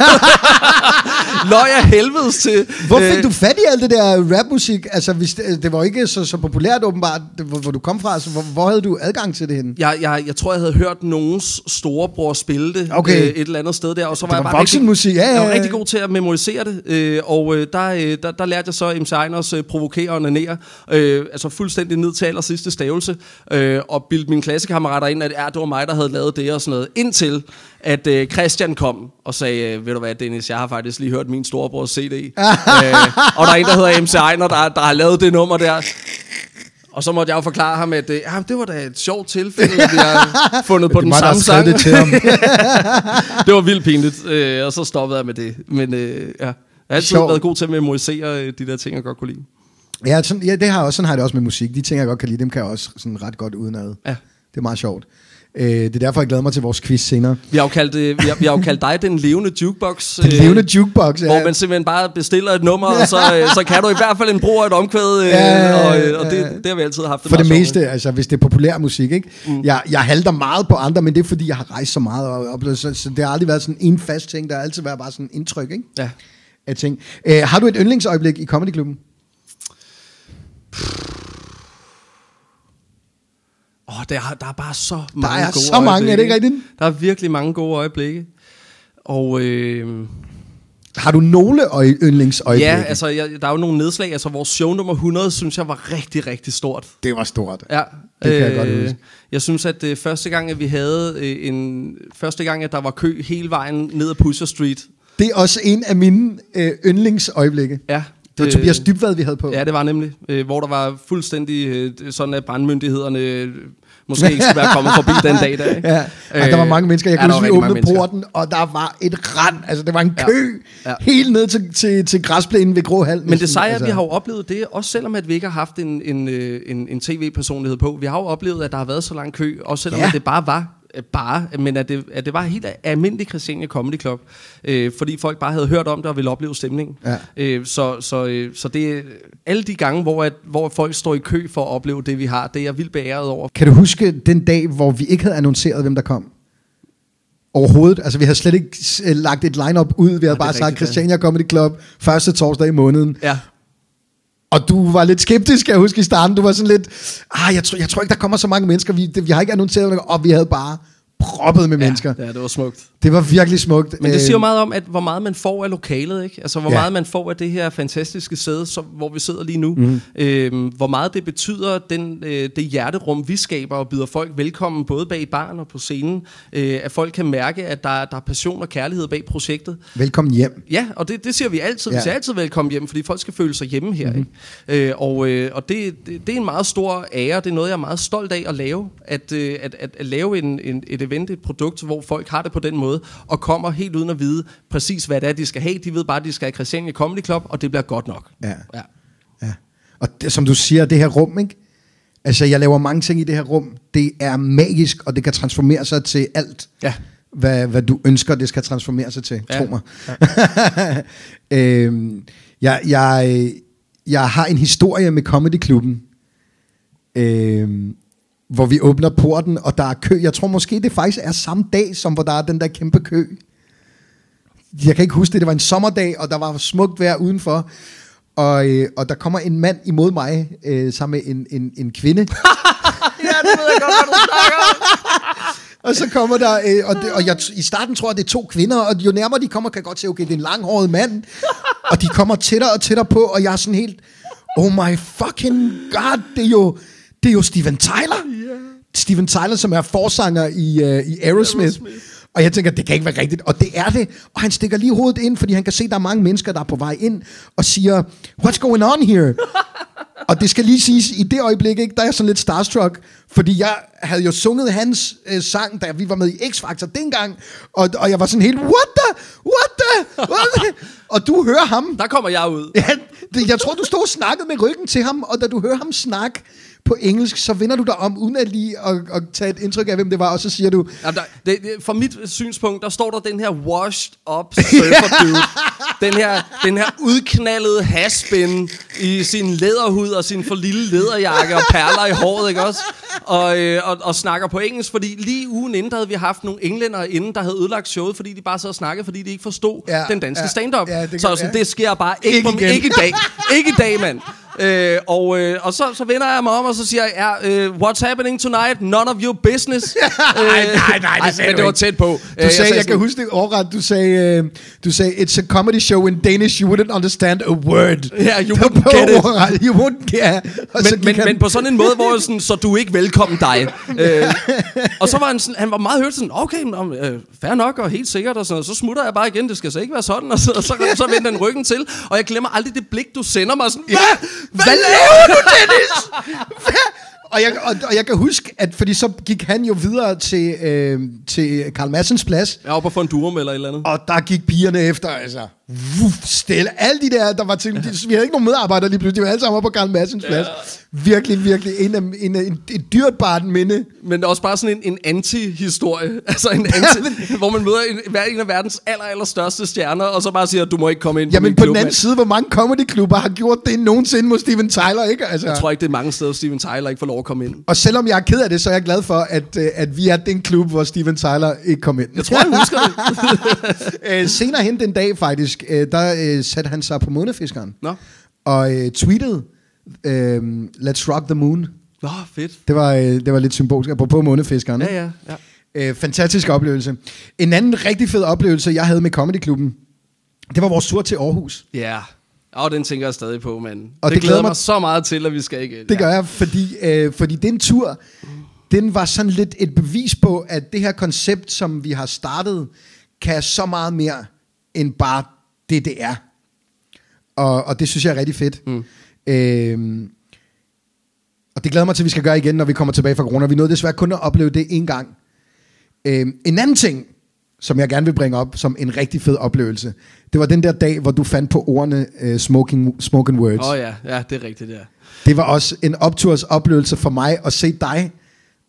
Løg jeg helvedes til. Hvor fik Øh, du fat i alt det der rapmusik? Altså, hvis det, det var ikke så, så populært åbenbart, det, hvor, hvor du kom fra. Altså, hvor, hvor havde du adgang til det henne? Jeg, jeg, jeg tror, jeg havde hørt nogens storebror spille det Okay. øh, et eller andet sted der, og så var, Det jeg var bare voksenmusik, rigtig, ja, ja, jeg var rigtig god til at memorisere det, øh, og øh, der, øh, der, der lærte jeg så MC Einers øh, provokere og nanere, øh, altså fuldstændig ned til aller sidste stavelse, øh, og bilde mine klassekammerater ind, at ja, det var mig, der havde lavet det og sådan noget, indtil at øh, Christian kom og sagde, øh, ved du hvad Dennis, jeg har faktisk lige hørt min storebrors CD, *laughs* øh, og der er en, der hedder MC Einer, der, der har lavet det nummer der, og så måtte jeg jo forklare ham, at øh, ja, det var da et sjovt tilfælde, at vi har *laughs* fundet på den mig, samme sang. det til ham. *laughs* det var vildt pinligt, øh, og så stoppede jeg med det. Men øh, ja, jeg har altid Sjovt. været god til at memorisere øh, de der ting, jeg godt kunne lide. Ja, sådan, ja det har også, sådan har jeg det også med musik. De ting, jeg godt kan lide, dem kan jeg også sådan ret godt udenad. Ja. Det er meget sjovt. Øh, det er derfor, jeg glæder mig til vores quiz senere. Vi har jo kaldt, øh, vi har, vi har jo kaldt dig den levende jukebox. *laughs* Den levende jukebox. Ja. Hvor man simpelthen bare bestiller et nummer, og så, øh, så kan du i hvert fald en af et omkvæd, øh, Ja, og, øh, og det, ja. det har vi altid haft det For det meste, altså hvis det er populær musik, ikke? Mm. Jeg, jeg halter meget på andre, men det er fordi, jeg har rejst så meget, og oplevet, så, så det har aldrig været sådan en fast ting, der har altid været bare sådan en indtryk, ikke? med. Ja. Af ting. Øh, har du et yndlingsøjeblik i Comedy Åh, der, er- der er bare så mange er gode så mange, er det ikke øjeblikke. rigtigt? Der er virkelig mange gode øjeblikke. Og øh, Har du nogle øje, yndlingsøjeblikke? ja, altså, jeg, der er jo nogle nedslag. Altså, vores show nummer 100, synes jeg var rigtig, rigtig stort. Det var stort. Ja, Det kan jeg godt huske. Jeg synes, at øh, første gang, at vi havde øh, en... Første gang, at der var kø hele vejen ned ad Pusher Street. Det er også en af mine øh, yndlingsøjeblikke. Ja, Det var Tobias Dybvad, vi havde på. Ja, det var nemlig. Øh, hvor der var fuldstændig øh, sådan, at brandmyndighederne øh, måske ikke skulle være kommet forbi *laughs* den dag der. Ikke? Ja, og der var mange mennesker. Jeg ja, kan der huske, vi åbnede porten, og der var et rand. Altså, det var en Ja. kø Ja. helt ned til, til, til græsplænen ved Grå Hal. Men det seje at vi har jo oplevet det, også selvom at vi ikke har haft en, en, øh, en, en tv-personlighed på. Vi har jo oplevet, at der har været så lang kø, også selvom Ja. ja. det bare var øh, bare, men at det, at det var helt almindelig Christiania Comedy Club, øh, fordi folk bare havde hørt om det og ville opleve stemningen. Ja. Øh, så, så, øh, så det er alle de gange, hvor, at, hvor folk står i kø for at opleve det, vi har, det er jeg vildt beæret over. Kan du huske den dag, hvor vi ikke havde annonceret, hvem der kom? Overhovedet. Altså, vi havde slet ikke øh, lagt et line-up ud. Vi havde er bare sagt ja. Christiania Comedy Club første torsdag i måneden. Ja. Og du var lidt skeptisk, jeg husker i starten. Du var sådan lidt, ah, jeg, tror, jeg tror ikke, der kommer så mange mennesker. Vi, det, vi har ikke annonceret og vi havde bare proppet med mennesker. Ja, det var smukt. Det var virkelig smukt. Men det siger jo meget om, at hvor meget man får af lokalet, ikke? Altså, hvor Ja. ja. meget man får af det her fantastiske sæde, som, hvor vi sidder lige nu. Mm. Øhm, hvor meget det betyder, den, øh, det hjerterum, vi skaber og byder folk velkommen, både bag baren og på scenen. Øh, at folk kan mærke, at der, der er passion og kærlighed bag projektet. Velkommen hjem. Ja, og det, det siger vi altid. Ja. Vi siger altid velkommen hjem, fordi folk skal føle sig hjemme her. Mm-hmm. Ikke? Øh, og øh, og det, det, det er en meget stor ære. Det er noget, jeg er meget stolt af at lave. At, øh, at, at, at lave en, en, et event, et produkt, hvor folk har det på den måde, og kommer helt uden at vide præcis, hvad det er, de skal have. De ved bare, at de skal have Christiania Comedy Club, og det bliver godt nok. Ja. ja. Ja. Og det, som du siger, det her rum, ikke? Altså, jeg laver mange ting i det her rum. Det er magisk, og det kan transformere sig til alt, Ja. hvad, hvad du ønsker, det skal transformere sig til. Ja. Tro mig. *laughs* øhm, jeg, jeg, jeg har en historie med Comedy Klubben, øhm, hvor vi åbner porten, og der er kø. Jeg tror måske, det faktisk er samme dag, som hvor der er den der kæmpe kø. Jeg kan ikke huske det, det var en sommerdag, og der var smukt vejr udenfor. Og, øh, og der kommer en mand imod mig, øh, sammen med en, en, en kvinde. *laughs* ja, det ved jeg godt, hvad du snakker om. Og så kommer der, øh, og, det, og jeg, i starten tror jeg, det er to kvinder, og jo nærmere de kommer, kan jeg godt se, okay, det er en langhåret mand. Og de kommer tættere og tættere på, og jeg er sådan helt, oh my fucking god, det er jo, det er jo Steven Tyler. Yeah. Steven Tyler, som er forsanger i, uh, i Aerosmith. Aerosmith. Og jeg tænker, det kan ikke være rigtigt. Og det er det. Og han stikker lige hovedet ind, fordi han kan se, at der er mange mennesker, der er på vej ind, og siger, what's going on here? *laughs* og det skal lige siges, i det øjeblik, ikke, der er jeg sådan lidt starstruck, fordi jeg havde jo sunget hans øh, sang, da vi var med i X-Factor dengang, og, og jeg var sådan helt, what the, what the, what the? *laughs* og du hører ham, Der kommer jeg ud. Ja, det, jeg tror, du stod og snakkede med ryggen til ham, og da du hører ham snakke på engelsk, så vender du dig om, uden at lige at, at tage et indtryk af, hvem det var, og så siger du, Jamen, der, det, det, fra mit synspunkt, der står der den her washed up surfer dude. den, her, den her udknaldede haspin i sin læderhud og sin for lille læderjakke og perler i håret, ikke også? Og, øh, og, og snakker på engelsk, fordi lige ugen inden, der havde vi haft nogle englænder inden, der havde ødelagt showet, fordi de bare sad og snakkede, fordi de ikke forstod Ja, den danske ja, stand-up. ja, det så sådan, ja. det sker bare ikke, Ikke på, ikke i dag. Ikke i dag, mand. Øh, og øh, og så, så vender jeg mig om, og så siger jeg, ja, øh, what's happening tonight? None of your business. *laughs* øh, nej, nej, det sagde men du det var tæt på. Du Øh, sagde, jeg, jeg kan huske det overret, du sagde, uh, du sagde, it's a comedy show in Danish, you wouldn't understand a word. Ja, you Det var wouldn't get it. ordret, You wouldn't get it. Og men, men, han- men på sådan en måde, hvor jeg sådan, så du er ikke velkommen dig. *laughs* øh, og så var han, sådan, han var meget hørt sådan, okay, nå, øh, fair nok og helt sikkert, og sådan, noget. så smutter jeg bare igen, det skal så ikke være sådan, og så, og så, så vender den ryggen til, og jeg glemmer aldrig det blik, du sender mig sådan, hvad, hvad, laver du, Dennis? Hvad? Og jeg, og, og jeg kan huske, at fordi så gik han jo videre til, øh, til Karl Madsens plads, er oppe og få en durum eller et eller andet. og der gik pigerne efter, altså, vuff, stille. Alle de der, der var til, de, vi havde ikke nogen medarbejdere lige pludselig, de var alle sammen oppe på Karl Madsens plads. Virkelig, virkelig en en en, et dyrt barn minde. Men også bare sådan en, en anti-historie. *laughs* Altså en anti, hvor man møder en, hver en af verdens aller, aller største stjerner, og så bare siger, du må ikke komme ind på Jamen min på klub, den anden mand. side, hvor mange comedyklubber har gjort det nogensinde mod Steven Tyler, ikke? Altså. Jeg tror ikke, det er mange steder, Steven Tyler ikke får lov at komme ind. Og selvom jeg er ked af det, så er jeg glad for, at, øh, at vi er den klub, hvor Steven Tyler ikke kom ind. Jeg tror, jeg husker det. *laughs* øh, senere hen den dag faktisk, øh, der øh, satte han sig på månefiskeren. Nå. Og øh, tweetede, øh, let's rock the moon. Nå, fedt. Det var, øh, det var lidt symbolsk, på månefiskeren. Ja, ikke? ja, ja. Øh, fantastisk oplevelse. En anden rigtig fed oplevelse, jeg havde med Comedy Klubben, det var vores tur til Aarhus. Ja. Og den tænker jeg stadig på. Og Og det det, glæder mig- mig så meget til, at vi skal igen. Det gør jeg, fordi, øh, fordi den tur, den var sådan lidt et bevis på, at det her koncept, som vi har startet, kan så meget mere end bare det, det er. Og, og det synes jeg er rigtig fedt. Mm. Øhm, og det glæder mig til, at vi skal gøre igen, når vi kommer tilbage fra corona. Vi nåede desværre kun at opleve det en gang. Øhm, en anden ting, som jeg gerne vil bringe op som en rigtig fed oplevelse, det var den der dag, hvor du fandt på ordene uh, smoking, smoking words. Åh oh, ja, ja, det er rigtigt, ja. Det var også en opturs oplevelse for mig at se dig,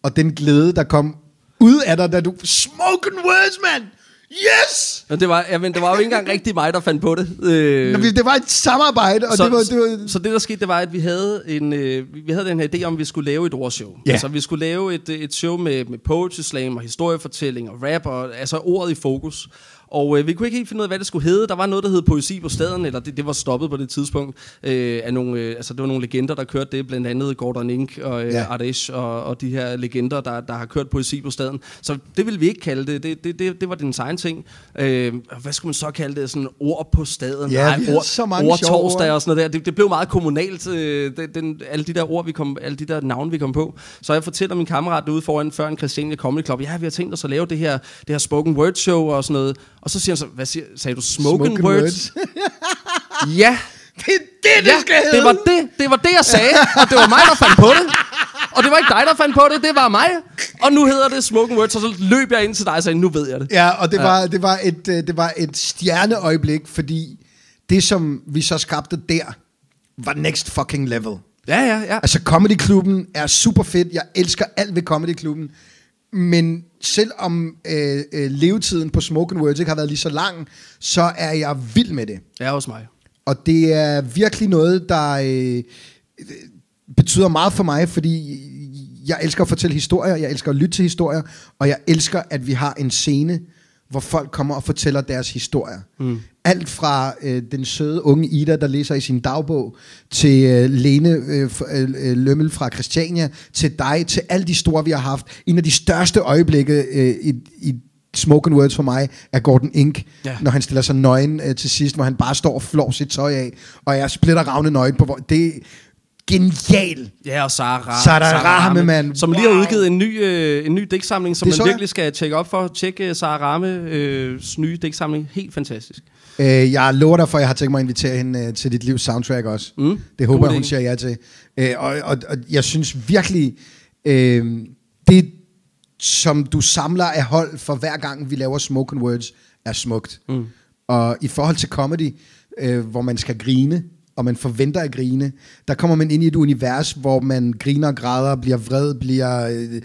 og den glæde, der kom ud af dig, da du... Smoking words, man! Yes! Men det var, ja, men det var jo ikke engang rigtig mig, der fandt på det. Øh, Nå, Det var et samarbejde, og så, det var... Det var så det der skete, det var, at vi havde en, øh, vi havde den her idé om, at vi skulle lave et ordshow. Ja. Altså, vi skulle lave et, et show med, med poetry slam og historiefortælling og rap, og, altså ordet i fokus. Og øh, vi kunne ikke helt finde ud af, hvad det skulle hedde. Der var noget, der hed poesi på staden, eller det, det var stoppet på det tidspunkt. Øh, af nogle, øh, altså, det var nogle legender, der kørte det, blandt andet Gordon Ink og øh, Ja. Ardesh og, og de her legender, der, der har kørt poesi på staden. Så det ville vi ikke kalde det. Det, det, det, det var den egen ting. Øh, hvad skulle man så kalde det? Sådan ord på staden? Ja, havde ord, så mange ord torsdag og sådan noget der. Det, det blev meget kommunalt, øh, det, den, alle de der ord, vi kom, alle de der navne, vi kom på. Så jeg fortæller min kammerat derude foran, før en Christiania Comedy Club, ja, vi har tænkt os at lave det her, det her spoken word show og sådan noget. Og så siger han så, hvad siger, sagde du, Smoking words? words. *laughs* ja, det er det, det ja skal hedde! det var det, det var det, jeg sagde, og det var mig, der fandt på det. Og det var ikke dig, der fandt på det, det var mig. Og nu hedder det Smoking Words, og så løb jeg ind til dig og sagde, nu ved jeg det. Ja, og det var, det var, et, øh, det var et stjerneøjeblik, fordi det, som vi så skabte der, var next fucking level. Ja, ja, ja. Altså, Comedy Klubben er super fedt. Jeg elsker alt ved Comedy Klubben. Men selvom øh, øh, levetiden på Smoking Words ikke har været lige så lang, så er jeg vild med det. Ja, hos mig. Og det er virkelig noget, der øh, betyder meget for mig, fordi jeg elsker at fortælle historier, jeg elsker at lytte til historier, og jeg elsker, at vi har en scene, hvor folk kommer og fortæller deres historier. Mm. Alt fra øh, den søde unge Ida, der læser i sin dagbog, til øh, Lene øh, øh, øh, Lømmel fra Christiania, til dig, til alle de store, vi har haft. En af de største øjeblikke øh, i, i Smoking Words for mig er Gordon Ink, ja. Når han stiller sig nøgen øh, til sidst, hvor han bare står og flår sit tøj af, og jeg splitter ravne nøgen på hvor det genial. Ja, og Sara, Ra- Sara Rahme, mand. Som lige har udgivet en ny, øh, en ny digtsamling, som Det man jeg. virkelig skal tjekke op for. Tjek uh, Sara Rahmes øh, nye digtsamling. Helt fantastisk. Øh, jeg lover dig for, at jeg har tænkt mig at invitere hende øh, til dit livs soundtrack også. Mm. Det håber jeg, hun siger ja til. Øh, og, og, og jeg synes virkelig, øh, det som du samler af hold for hver gang vi laver Smoke Words, er smukt. Mm. Og i forhold til comedy, øh, hvor man skal grine, og man forventer at grine, der kommer man ind i et univers, hvor man griner, græder, bliver vred, bliver... Øh,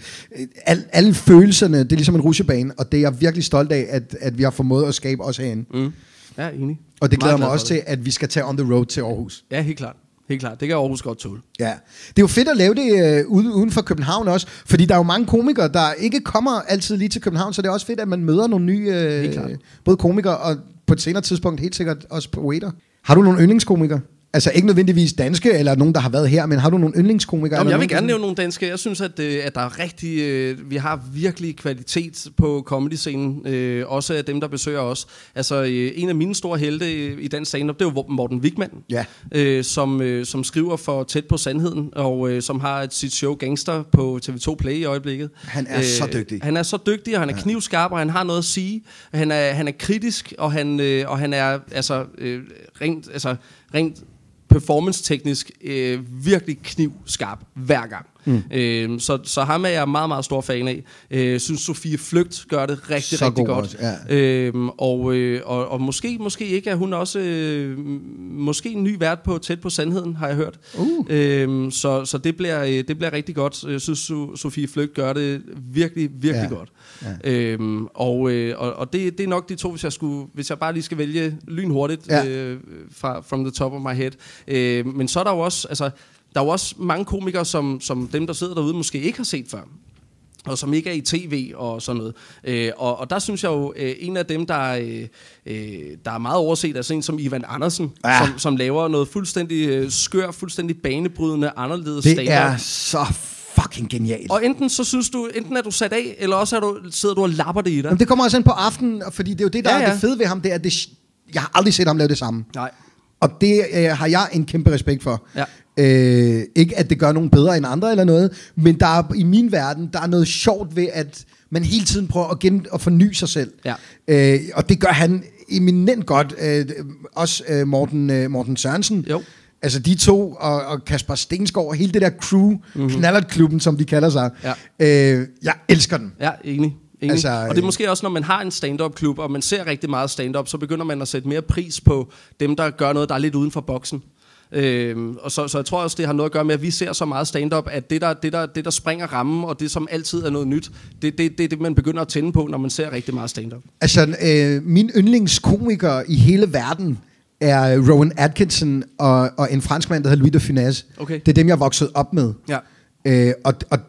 al, alle følelserne, det er ligesom en rutsjebane, og det er jeg virkelig stolt af, at, at vi har formået at skabe os herinde. Mm. Ja, enig. Og det glæder mig også til, at vi skal tage on the road til Aarhus. Ja, helt klart. Helt klart. Det kan Aarhus godt tåle. Ja. Det er jo fedt at lave det øh, uden, for København også, fordi der er jo mange komikere, der ikke kommer altid lige til København, så det er også fedt, at man møder nogle nye, øh, både komikere og på et senere tidspunkt helt sikkert også på waiter. Har du nogle yndlingskomikere? Altså ikke nødvendigvis danske, eller nogen, der har været her, men har du nogle yndlingskomikere? Jamen, jeg vil nogen, gerne nævne nogle danske. Jeg synes, at, øh, at der er rigtig, øh, vi har virkelig kvalitet på comedy-scenen. Øh, også af dem, der besøger os. Altså, øh, en af mine store helte øh, i dansk stand-up, det er jo Morten Wigman. Ja. Øh, som, øh, som skriver for Tæt på Sandheden, og øh, som har et, sit show Gangster på TV2 Play i øjeblikket. Øh, Han er så dygtig. Han er så dygtig, og han er knivskarp, og han har noget at sige. Han er, han er kritisk, og han, øh, og han er altså, øh, rent, altså, rent performance-teknisk øh, virkelig knivskarp hver gang. Mm. Øh, så, så ham er jeg meget, meget stor fan af. Øh, synes Sofie Flygt gør det rigtig, Så rigtig god godt. også, ja. Øhm, og, øh, og, og måske, måske ikke er hun også øh, måske en ny vært på Tæt på Sandheden, har jeg hørt. Uh. Øhm, så så det, bliver, øh, det bliver rigtig godt. Jeg synes, so- Sofie Flygt gør det virkelig, virkelig Ja. godt. Øhm, og og, og, og det, det er nok de to, hvis jeg, skulle, hvis jeg bare lige skal vælge lynhurtigt Ja. øh, fra from the top of my head. Øh, men så er der jo også, altså, der er jo også mange komikere, som, som dem, der sidder derude, måske ikke har set før og som ikke er i tv og sådan noget. Øh, og, og der synes jeg jo, øh, en af dem, der, øh, øh, der er meget overset, er sådan en som Ivan Andersen, Ja. som, som laver noget fuldstændig øh, skør, fuldstændig banebrydende, anderledes Det stand-up. er så fucking genialt. Og enten så synes du, enten er du sat af, eller også er du, sidder du og lapper det i dig. Jamen, det kommer også ind på aftenen, fordi det er jo det, der ja. ja. er det fede ved ham, det er, at det, jeg har aldrig set ham lave det samme. Nej. Og det øh, har jeg en kæmpe respekt for. Ja. Øh, ikke at det gør nogen bedre end andre eller noget, men der er, i min verden, der er noget sjovt ved, at man hele tiden prøver at, gen, at forny sig selv. Ja. Øh, og det gør han eminent godt. Øh, også øh, Morten, øh, Morten Sørensen. Jo. Altså de to, og, og Kasper Stensgaard, og hele det der crew, mm-hmm. knallertklubben, som de kalder sig. Ja. Øh, jeg elsker den. Ja, enig. enig. Altså, og det er måske også, når man har en stand-up-klub, og man ser rigtig meget stand-up, så begynder man at sætte mere pris på dem, der gør noget, der er lidt uden for boksen. Øhm, og så, så jeg tror også, det har noget at gøre med, at vi ser så meget stand-up, at det der, det, der, det, der springer rammen, og det, som altid er noget nyt, det er det, det, det, man begynder at tænde på, når man ser rigtig meget stand-up. Altså, øh, min yndlingskomiker i hele verden er Rowan Atkinson og, og en franskmand, der hedder Louis de Funès. Okay. Det er dem, jeg vokset op med. Ja. Øh, og, og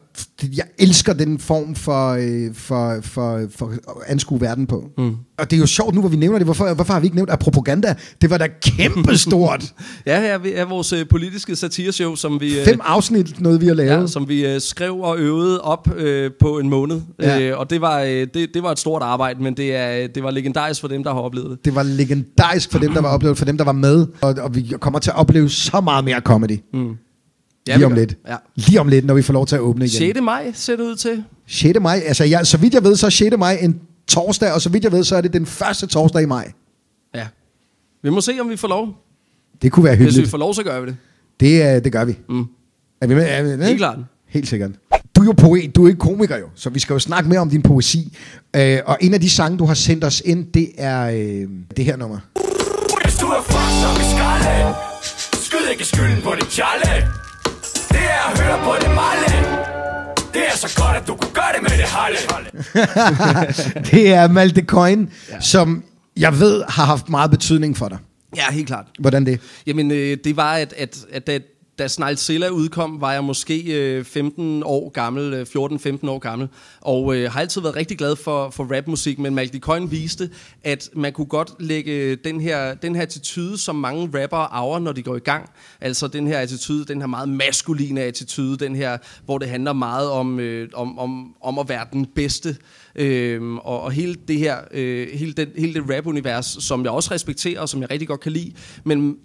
jeg elsker den form for, øh, for, for, for at anskue verden på. Mm. Og det er jo sjovt nu, hvor vi nævner det. Hvorfor, hvorfor har vi ikke nævnt, at propaganda, det var da kæmpestort. *laughs* Ja, ja, vi er vores øh, politiske satireshow, som vi... øh, Fem afsnit, noget vi har lavet. Ja, som vi øh, skrev og øvede op øh, på en måned. Ja. Øh, og det var, øh, det, det var et stort arbejde, men det, er, det var legendarisk for dem, der har oplevet det. Det var legendarisk for dem, der var oplevet, for dem, der var med. Og, og vi kommer til at opleve så meget mere comedy. Mm. Ja, Lige vi om lidt. Ja. Lige om lidt, når vi får lov til at åbne igen. 6. maj ser det ud til. 6. maj, altså jeg, så vidt jeg ved, så er 6. maj en torsdag, og så vidt jeg ved, så er det den første torsdag i maj. Ja. Vi må se, om vi får lov. Det kunne være Hvis vi hyggeligt. får lov, så gør vi det. Det, øh, det gør vi. Mm. Er vi med? Er vi med? Helt klart. Helt sikkert. Du er jo poet, du er ikke komiker jo, så vi skal jo snakke mere om din poesi. Øh, og en af de sange, du har sendt os ind, det er øh, det her nummer. Hvis du er fucked op i skralde Skyd ikke skylden på din challe Det er at høre på det malle Det er så godt, at du kunne gøre det med det halve *laughs* det er Malte Coin, ja. som jeg ved har haft meget betydning for dig. Ja, helt klart. Hvordan det? Jamen, øh, det var, at, at, at da, da Snegl udkom, var jeg måske øh, 15 år gammel, øh, 14-15 år gammel, og øh, har altid været rigtig glad for, for rapmusik, men Malcolm Coyne viste, at man kunne godt lægge øh, den her, den her attitude, som mange rappere arver, når de går i gang. Altså den her attitude, den her meget maskuline attitude, den her, hvor det handler meget om, øh, om, om, om at være den bedste. Øhm, og, og hele det her, øh, hele, den, hele det rap-univers, som jeg også respekterer, og som jeg rigtig godt kan lide, men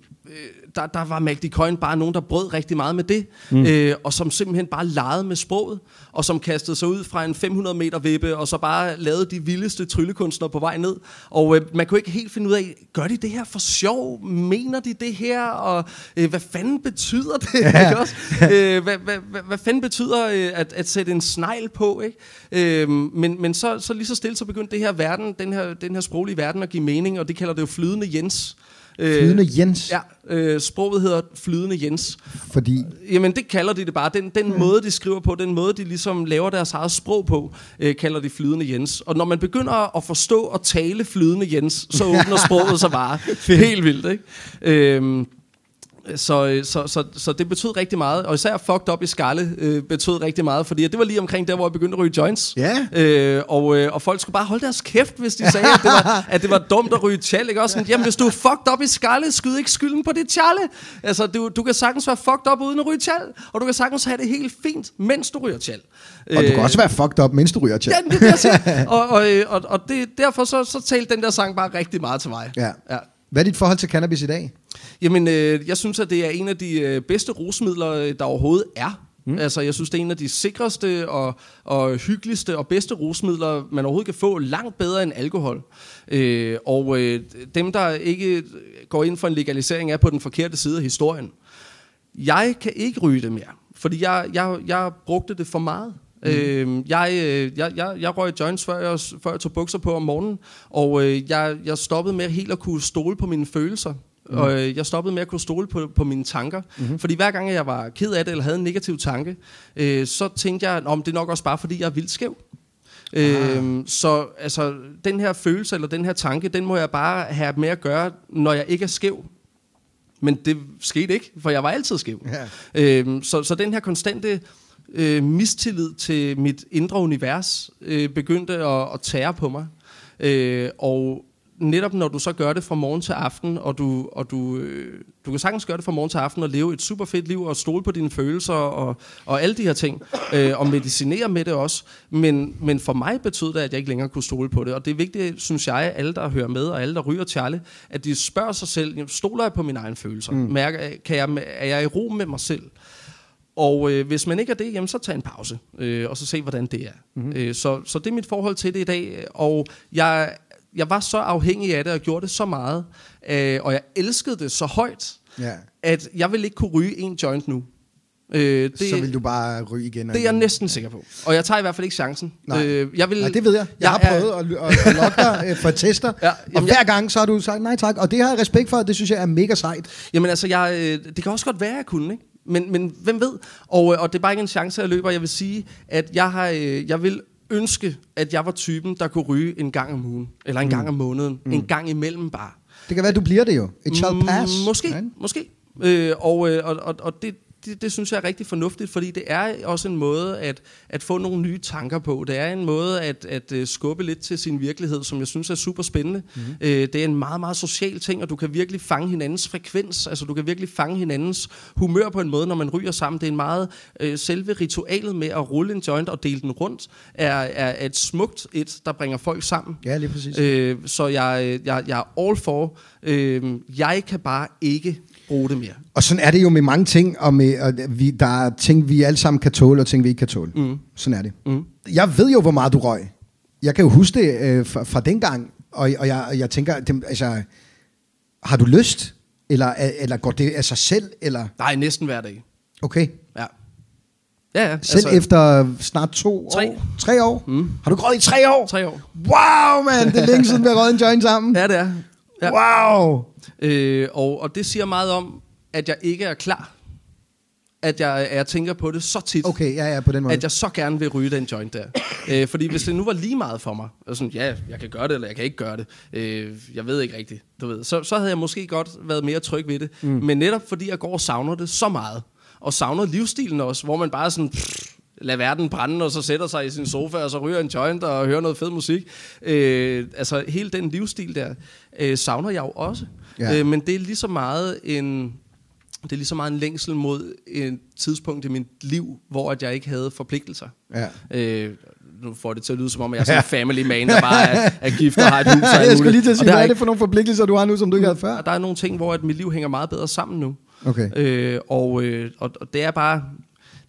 der, der var Magdi Coin bare nogen, der brød rigtig meget med det, mm. øh, og som simpelthen bare legede med sproget, og som kastede sig ud fra en 500 meter vippe, og så bare lavede de vildeste tryllekunstnere på vej ned. Og øh, man kunne ikke helt finde ud af, gør de det her for sjov? Mener de det her? Og øh, hvad fanden betyder det? Ja. *laughs* Ikke også? øh, hvad, hvad, hvad, hvad fanden betyder øh, at, at sætte en snegl på? Ikke? Øh, men men så, så lige så stille, så begyndte det her verden, den her, den her sproglige verden at give mening, og det kalder det jo flydende Jens. Øh, Flydende Jens. Ja, øh, sproget hedder flydende Jens. Fordi... Jamen, det kalder de det bare. Den, den mm. måde, de skriver på, den måde, de ligesom laver deres eget sprog på, øh, kalder de flydende Jens. Og når man begynder at forstå og tale flydende Jens, så *laughs* åbner sproget sig bare helt vildt, ikke? Øh, så, så, så, så det betød rigtig meget, og især fucked up i skalle øh, betød rigtig meget, fordi det var lige omkring der, hvor jeg begyndte at ryge joints. Ja. Øh, og, øh, og folk skulle bare holde deres kæft, hvis de sagde, at det var, *laughs* at det var dumt at ryge tjal. Ikke? Også sådan, Jamen, hvis du er fucked up i skalle, skyd ikke skylden på dit tjalle. Altså, du, du kan sagtens være fucked up uden at ryge tjal, og du kan sagtens have det helt fint, mens du ryger tjal. Og du kan også være fucked up, mens du ryger tjal. Ja, det er det, jeg og, og, øh, og, og det, derfor så, så talte den der sang bare rigtig meget til mig. Ja. ja. Hvad er dit forhold til cannabis i dag? Jamen, øh, jeg synes, at det er en af de øh, bedste rusmidler, øh, der overhovedet er. Mm. Altså, jeg synes, det er en af de sikreste og, og hyggeligste og bedste rusmidler, man overhovedet kan få, langt bedre end alkohol. Øh, og øh, dem, der ikke går ind for en legalisering, er på den forkerte side af historien. Jeg kan ikke ryge det mere, fordi jeg, jeg, jeg brugte det for meget. Mm. Øh, jeg, jeg, jeg, jeg røg joints, før jeg, før jeg tog bukser på om morgenen, og øh, jeg, jeg stoppede med helt at kunne stole på mine følelser. Mm. Og øh, jeg stoppede med at kunne stole på, på mine tanker. Mm-hmm. Fordi hver gang jeg var ked af det, eller havde en negativ tanke, øh, så tænkte jeg, om det er nok også bare, fordi jeg er vildt skæv. Ah. Øhm, så altså, den her følelse, eller den her tanke, den må jeg bare have med at gøre, når jeg ikke er skæv. Men det skete ikke, for jeg var altid skæv. Ja. Øhm, så, så den her konstante øh, mistillid til mit indre univers øh, begyndte at, at tære på mig. Øh, og netop når du så gør det fra morgen til aften, og du, og du, øh, du kan sagtens gøre det fra morgen til aften og leve et super fedt liv og stole på dine følelser og, og alle de her ting, øh, og medicinere med det også. Men, men for mig betød det, at jeg ikke længere kunne stole på det. Og det er vigtigt, synes jeg, alle der hører med, og alle der ryger Charlie, at de spørger sig selv, stoler jeg på mine egne følelser? Mm. Mærker, kan jeg, er jeg i ro med mig selv? Og øh, hvis man ikke er det, jamen, så tag en pause, øh, og så se, hvordan det er. Mm-hmm. Øh, så, så det er mit forhold til det i dag, og jeg, jeg var så afhængig af det, og gjorde det så meget, øh, og jeg elskede det så højt, Ja. at jeg ville ikke kunne ryge en joint nu. Øh, det, så vil du bare ryge igen. og det er jeg næsten sikker på. Og jeg tager i hvert fald ikke chancen. Nej. Øh, jeg vil, Nej, det ved jeg. Jeg, har er- prøvet at, at, at lokke dig øh, for tester, Ja, og jamen, hver jeg- gang så har du sagt nej tak, og det har jeg respekt for, og det synes jeg er mega sejt. Jamen altså, jeg, øh, det kan også godt være, at jeg kunne, ikke? Men, men hvem ved? Og, øh, og det er bare ikke en chance, jeg løber. Jeg vil sige, at jeg, har, jeg vil ønske, at jeg var typen, der kunne ryge en gang om ugen. Eller en mm. gang om måneden. Mm. En gang imellem bare. Det kan være, du bliver det jo. It shall pass. Mm, Måske, Ikke? måske. Øh, og, øh, og, og, og det, det, det synes jeg er rigtig fornuftigt, fordi det er også en måde at, at få nogle nye tanker på. Det er en måde at, at øh, skubbe lidt til sin virkelighed, som jeg synes er super spændende. Mm-hmm. Øh, det er en meget, meget social ting, og du kan virkelig fange hinandens frekvens. Altså du kan virkelig fange hinandens humør på en måde, når man ryger sammen. Det er en meget... Øh, selve ritualet med at rulle en joint og dele den rundt, er, er et smukt et, der bringer folk sammen. Ja, lige præcis. Øh, så jeg, jeg, jeg er all for. Øh, jeg kan bare ikke bruge det mere. Og sådan er det jo med mange ting, og, med, og vi, der er ting, vi alle sammen kan tåle, og ting, vi ikke kan tåle. Mm. Sådan er det. Mm. Jeg ved jo, hvor meget du røg. Jeg kan jo huske det øh, fra, fra dengang, og, og, jeg, jeg tænker, det, altså, har du lyst? Eller, eller går det af sig selv? Eller? Nej, næsten hver dag. Okay. Ja. Ja, ja. Selv altså, efter snart to Tre. år? Tre år? Mm. Har du gået i tre år? Tre år. Wow, man! Det er længe siden, vi har røget en joint sammen. Ja, det er. Ja. Wow! Øh, og, og det siger meget om, at jeg ikke er klar. At jeg, at jeg tænker på det så tit. Okay, ja, ja, på den måde. At jeg så gerne vil ryge den joint der. øh, fordi hvis det nu var lige meget for mig, og sådan, ja, jeg kan gøre det, eller jeg kan ikke gøre det, øh, jeg ved ikke rigtigt, du ved, så, så havde jeg måske godt været mere tryg ved det. Mm. Men netop fordi jeg går og savner det så meget, og savner livsstilen også, hvor man bare sådan, pff, lad verden brænde, og så sætter sig i sin sofa, og så ryger en joint og hører noget fed musik. Øh, altså hele den livsstil der, øh, savner jeg jo også. Ja. Øh, men det er lige så meget en det er lige så meget en længsel mod et tidspunkt i mit liv, hvor at jeg ikke havde forpligtelser. Ja. Øh, nu får det til at lyde som om, jeg er sådan en family man, der bare er, er gift og har et hus og *laughs* jeg skulle lige til at sige, hvad er ikke- det for nogle forpligtelser, du har nu, som du ikke havde før? der er nogle ting, hvor at mit liv hænger meget bedre sammen nu. Okay. Øh, og, øh, og, og det er bare...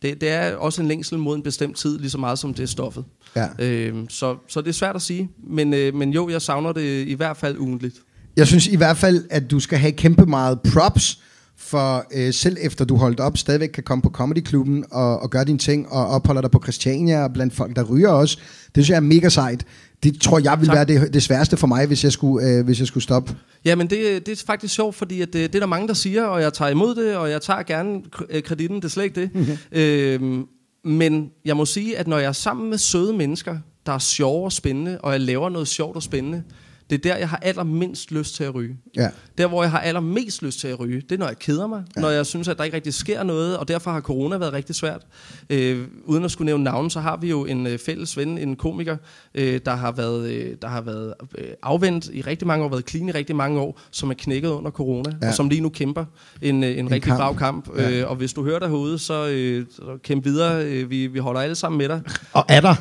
Det, det er også en længsel mod en bestemt tid, lige så meget som det er stoffet. Ja. Øh, så, så det er svært at sige. Men, øh, men jo, jeg savner det i hvert fald ugentligt. Jeg synes i hvert fald, at du skal have kæmpe meget props, for øh, selv efter du holdt op, stadigvæk kan komme på Comedy-klubben og, og gøre dine ting, og opholder dig på Christiania, og blandt folk, der ryger også. Det synes jeg er mega sejt. Det tror jeg ville Tak. være det, det sværeste for mig, hvis jeg skulle, øh, hvis jeg skulle stoppe. Ja, men det, det er faktisk sjovt, fordi at det, det er der mange, der siger, og jeg tager imod det, og jeg tager gerne øh, kreditten, det er slet ikke det. Mhm. Mm-hmm. Øhm, men jeg må sige, at når jeg er sammen med søde mennesker, der er sjove og spændende, og jeg laver noget sjovt og spændende, det er der, jeg har allermindst lyst til at ryge. Ja. Der, hvor jeg har allermest lyst til at ryge, det er, når jeg keder mig. Ja. Når jeg synes, at der ikke rigtig sker noget, og derfor har corona været rigtig svært. Øh, uden at skulle nævne navn, så har vi jo en øh, fælles ven, en komiker, øh, der har været, øh, der har været øh, afvendt i rigtig mange år, været clean i rigtig mange år, som er knækket under corona, Ja. og som lige nu kæmper en, øh, en, en rigtig kamp. brav kamp. Ja. Øh, og hvis du hører derude, så, øh, så kæmp videre. Øh, vi, vi holder alle sammen med dig. Og er der.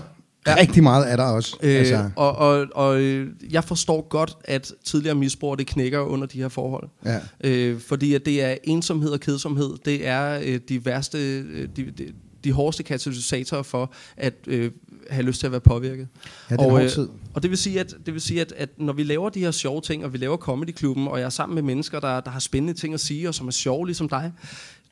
Ja. Rigtig meget er der også. Øh, altså, og, og, og øh, jeg forstår godt, at tidligere misbrug det knækker under de her forhold. ja. Øh, fordi at det er ensomhed og kedsomhed. Det er øh, de værste, øh, de, de, de hårdeste katalysatorer for at øh, have lyst til at være påvirket. Ja, det hård øh, og det vil sige, at, det vil sige at, at når vi laver de her sjove ting, og vi laver comedyklubben, og jeg er sammen med mennesker, der, der har spændende ting at sige, og som er sjove ligesom dig,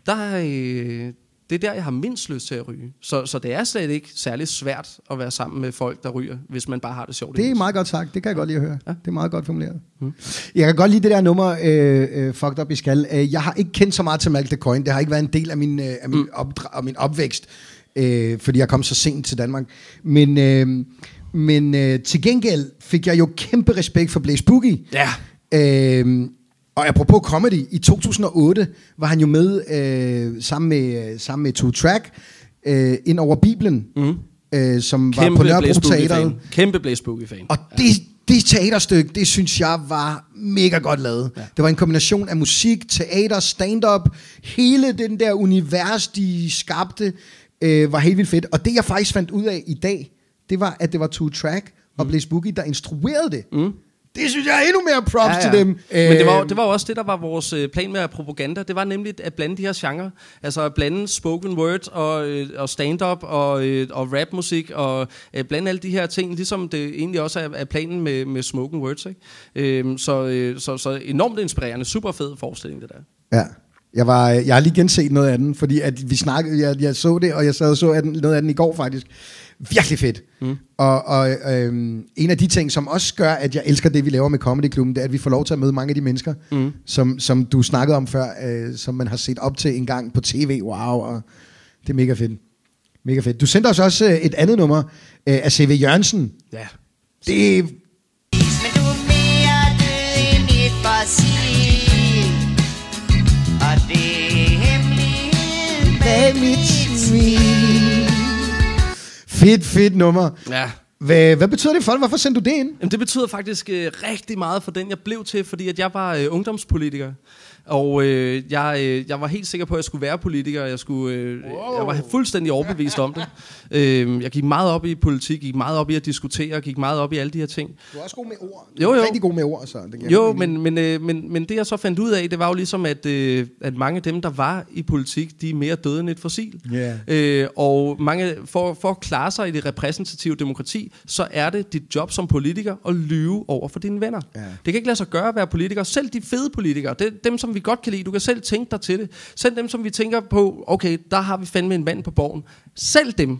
der, øh, det er der, jeg har mindst lyst til at ryge. Så, så det er slet ikke særlig svært at være sammen med folk, der ryger, hvis man bare har det sjovt. Det er meget godt sagt. Det kan jeg godt lide at høre. Ja. Det er meget godt formuleret. Mm. Jeg kan godt lide det der nummer, øh, øh, Fucked Up i Skal. Øh, jeg har ikke kendt så meget til Malk the Coin. Det har ikke været en del af min, øh, af min, mm. opdra- af min opvækst, øh, fordi jeg kom så sent til Danmark. Men, øh, men øh, til gengæld fik jeg jo kæmpe respekt for Blaze Boogie. Ja. Øh, og apropos comedy, i 2008 var han jo med øh, sammen med, sammen med Two Track øh, ind over Bibelen, mm. øh, som var på Nørrebro Teateret. Kæmpe Blaze Boogie-fan. Og det, det teaterstykke, det synes jeg var mega godt lavet. Ja. Det var en kombination af musik, teater, stand-up. Hele den der univers, de skabte, øh, var helt vildt fedt. Og det jeg faktisk fandt ud af i dag, det var, at det var Two Track og Mm. Blaze Boogie, der instruerede det. Mm. Det synes jeg er endnu mere props ja, ja. til dem. Men det var, Øh, det var også det, der var vores øh, plan med propaganda. Det var nemlig at blande de her genrer. Altså at blande spoken word og, øh, og stand-up og, øh, og rapmusik og blande alle de her ting, ligesom det egentlig også er, er planen med, med spoken words. Ikke? Øhm, så, så, så enormt inspirerende. Super fed forestilling, det der. Ja. Jeg, var, jeg har lige genset noget af den, fordi at vi snakkede, jeg, jeg så det, og jeg sad og så noget af den i går faktisk. Virkelig fedt. Mm. Og, og øhm, en af de ting, som også gør, at jeg elsker det, vi laver med Comedy Klubben, det er, at vi får lov til at møde mange af de mennesker, mm. som, som du snakkede om før, øh, som man har set op til en gang på tv. Wow, og det er mega fedt. Mega fedt. Du sendte os også øh, et andet nummer øh, af C.V. Jørgensen. Ja. Det Men du er mere død end et fossil Og det er hemmeligheden bag mit smil fedt, fedt nummer. Ja. Hvad, hvad betyder det for dig? Hvorfor sendte du det ind? Jamen, det betyder faktisk øh, rigtig meget for den, jeg blev til, fordi at jeg var øh, ungdomspolitiker. Og øh, jeg, øh, jeg var helt sikker på, at jeg skulle være politiker. Jeg, skulle, øh, wow. jeg var fuldstændig overbevist om det. Øh, jeg gik meget op i politik, gik meget op i at diskutere, gik meget op i alle de her ting. Du er også god med ord. Jo, jo. Rigtig god med ord, så. Det Jo, men, men, øh, men, men det jeg så fandt ud af, det var jo ligesom, at, øh, at mange af dem, der var i politik, de er mere døde end et fossil. Ja. Øh, og mange, for, for at klare sig i det repræsentative demokrati, så er det dit job som politiker at lyve over for dine venner. Ja. Det kan ikke lade sig gøre at være politiker. Selv de fede politikere, det, dem som vi godt kan lide, du kan selv tænke dig til det. Selv dem, som vi tænker på, okay, der har vi fandme en mand på borgen. Selv dem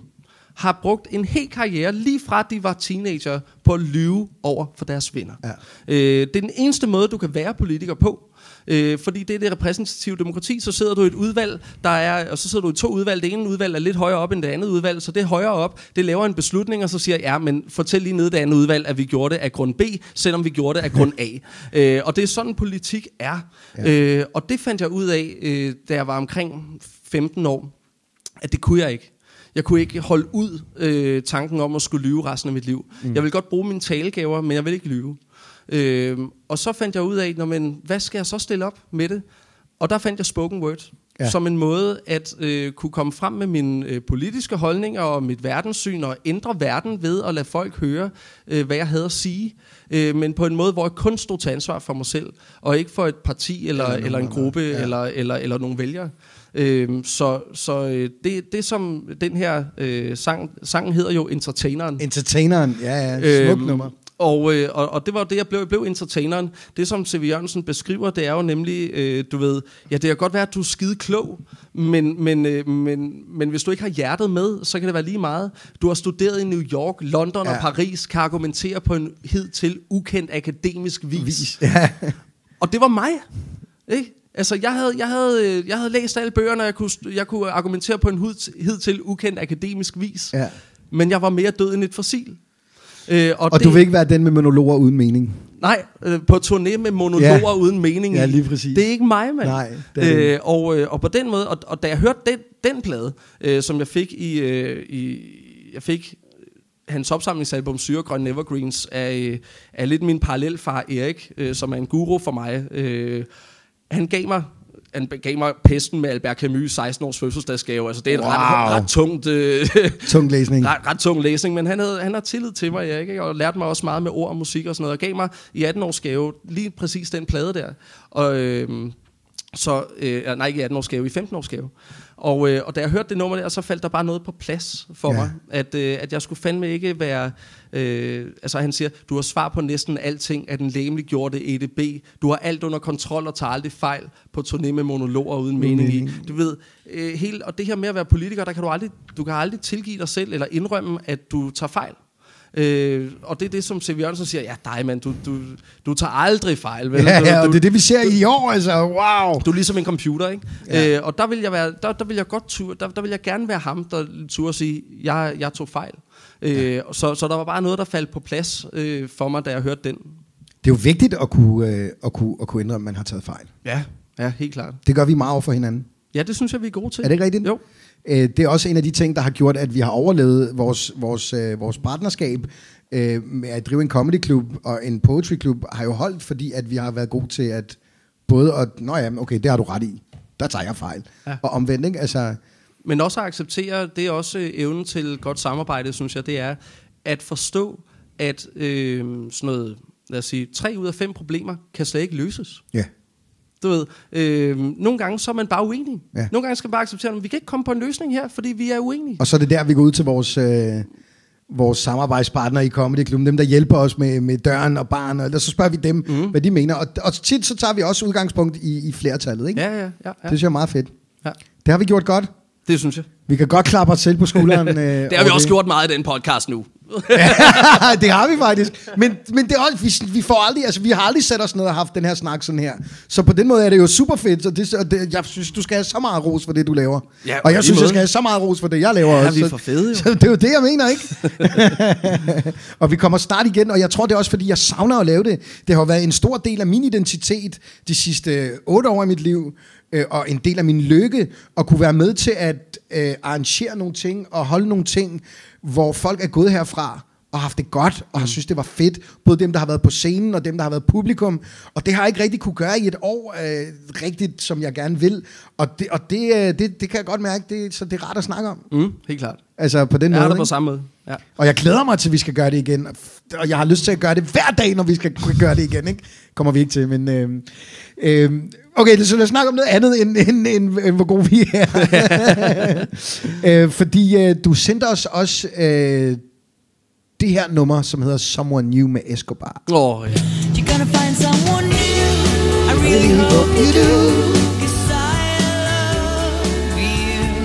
har brugt en hel karriere, lige fra de var teenager, på at lyve over for deres venner. Ja. Øh, det er den eneste måde, du kan være politiker på. Øh, fordi det er det repræsentative demokrati, så sidder du i et udvalg, der er, og så sidder du i to udvalg. Det ene udvalg er lidt højere op end det andet udvalg, så det er højere op. Det laver en beslutning, og så siger ja, men fortæl lige nede det andet udvalg, at vi gjorde det af grund B, selvom vi gjorde det af grund A. øh, og det er sådan, politik er. Ja. Øh, og det fandt jeg ud af, øh, da jeg var omkring 15 år, at det kunne jeg ikke. Jeg kunne ikke holde ud øh, tanken om at skulle lyve resten af mit liv. Mm. Jeg vil godt bruge mine talegaver, men jeg vil ikke lyve. Øh, og så fandt jeg ud af, når, men, hvad skal jeg så stille op med det? Og der fandt jeg spoken word. Ja. som en måde at øh, kunne komme frem med mine øh, politiske holdninger og mit verdenssyn og ændre verden ved at lade folk høre, øh, hvad jeg havde at sige. Øh, men på en måde, hvor jeg kun stod til ansvar for mig selv, og ikke for et parti eller, eller, eller en gruppe ja. eller, eller, eller nogle vælgere. Øh, så så øh, det, det som den her øh, sang, sangen hedder jo Entertaineren. Entertaineren, ja, ja, smuk Øhm, nummer. Og, øh, og, og det var det, jeg blev, jeg blev entertaineren. Det, som C.V. Jørgensen beskriver, det er jo nemlig, øh, du ved, ja, det kan godt være, at du er skide klog, men, men, øh, men, men hvis du ikke har hjertet med, så kan det være lige meget. Du har studeret i New York, London ja. Og Paris, kan argumentere på en hidtil ukendt akademisk vis. Vis. Ja. *laughs* Og det var mig. Ikke? Altså, jeg havde, jeg, havde, øh, jeg havde læst alle bøgerne, og jeg kunne, jeg kunne argumentere på en hidtil ukendt akademisk vis. Ja. Men jeg var mere død end et fossil. Øh, Og det... du vil ikke være den med monologer uden mening. Nej, øh, på turné med monologer Ja. uden mening Ja, lige præcis. Det er ikke mig, mand. Nej, det er øh, og, øh, og på den måde, og, og da jeg hørte den, den plade, øh, som jeg fik i, øh, i jeg fik hans opsamlingsalbum Syregrøn Evergreens af, øh, af lidt min parallelfar Erik, øh, som er en guru for mig. Øh, han gav mig han gav mig pesten med Albert Camus 16 års fødselsdagsgave. Altså, det er et Wow. ret, ret tungt... Øh, Tung læsning. *laughs* ret, ret tung læsning, men han, havde, han har tillid til mig, Erik, ikke? og lærte mig også meget med ord og musik og sådan noget, og gav mig i 18 års gave lige præcis den plade der. Og, øh, så, øh, nej, ikke i 18 års gave, i 15 års gave. Og, øh, og da jeg hørte det nummer der, så faldt der bare noget på plads for Ja. ja. mig, at, øh, at jeg skulle fandme ikke være... Øh, altså han siger, du har svar på næsten alting af den læmeliggjorte EDB. Du har alt under kontrol og tager aldrig fejl på turné med monologer uden mening i. Du ved, øh, hele, og det her med at være politiker, der kan du aldrig, du kan aldrig tilgive dig selv eller indrømme, at du tager fejl. Øh, og det er det, som C.V. Jørgensen siger, ja dig mand, du, du, du tager aldrig fejl. Vel? Ja, du, ja, og du, det er det, vi ser i år, altså. Wow. du er ligesom en computer, ikke? Ja. Ja. Øh, og der vil jeg være, der, der vil jeg godt tur, der, der vil jeg gerne være ham, der turde sige, jeg, jeg tog fejl. Øh, så, så der var bare noget, der faldt på plads øh, for mig, da jeg hørte den. Det er jo vigtigt at kunne, øh, at kunne, at kunne indrømme, at man har taget fejl. Ja, ja, helt klart. Det gør vi meget over for hinanden. Ja, det synes jeg, vi er gode til. Er det ikke rigtigt? Jo. Øh, det er også en af de ting, der har gjort, at vi har overlevet vores, vores, øh, vores partnerskab øh, med at drive en comedy klub og en poetry klub har jo holdt, fordi at vi har været gode til at både at, nå ja, okay, det har du ret i, der tager jeg fejl. Ja. Ja. Og omvendt, ikke? Altså, Men også at acceptere, det er også øh, evnen til godt samarbejde, synes jeg, det er at forstå, at øh, sådan noget, lad os sige, tre ud af fem problemer kan slet ikke løses. ja. Du ved, øh, nogle gange så er man bare uenig. Ja. Nogle gange skal man bare acceptere, at vi kan ikke komme på en løsning her, fordi vi er uenige. Og så er det der, vi går ud til vores, øh, vores samarbejdspartnere i Comedy Klub, dem der hjælper os med, med døren og barn, og så spørger vi dem, mm. hvad de mener. Og, og tit så tager vi også udgangspunkt i, i flertallet, ikke? Ja, ja, ja. ja. Det synes jeg er meget fedt. ja. Det har vi gjort godt. Det synes jeg. Vi kan godt klappe os selv på skulderen. *laughs* øh, Det har vi også gjort meget i den podcast nu. *laughs* det har vi faktisk. Men, men det er også, vi, vi, får aldrig, altså, vi har aldrig sat os ned og haft den her snak sådan her. Så på den måde er det jo super fedt. Og det, og det, jeg synes, du skal have så meget ros for det, du laver. Ja, og jeg synes, måde. jeg skal have så meget ros for det, jeg laver Ja, også. vi er Så- for fede, jo. Så det er jo det, jeg mener, ikke? *laughs* og vi kommer snart igen, og jeg tror, det er også, fordi jeg savner at lave det. Det har været en stor del af min identitet de sidste otte år i mit liv, øh, og en del af min lykke, at kunne være med til at øh, arrangere nogle ting, og holde nogle ting, hvor folk er gået herfra, og haft det godt, og har synes, det var fedt. Både dem, der har været på scenen, og dem, der har været publikum. Og det har jeg ikke rigtig kunne gøre i et år, øh, rigtigt, som jeg gerne vil. Og det, og det, øh, det, det kan jeg godt mærke, det, så det er rart at snakke om. Mm, helt klart. Altså på den Jeg måde. det på ikke? samme måde. Ja. Og jeg glæder mig til, at vi skal gøre det igen. Og jeg har lyst til at gøre det hver dag, når vi skal gøre det igen. Ikke? Kommer vi ikke til, men... Øh, øh, okay, så lad os snakke om noget andet, end, end, end, end hvor gode vi er. *laughs* øh, fordi øh, du sendte os også øh, det her nummer, som hedder Someone New med Escobar. Åh, oh, ja. You're gonna find someone new. I really hope you do. 'Cause I love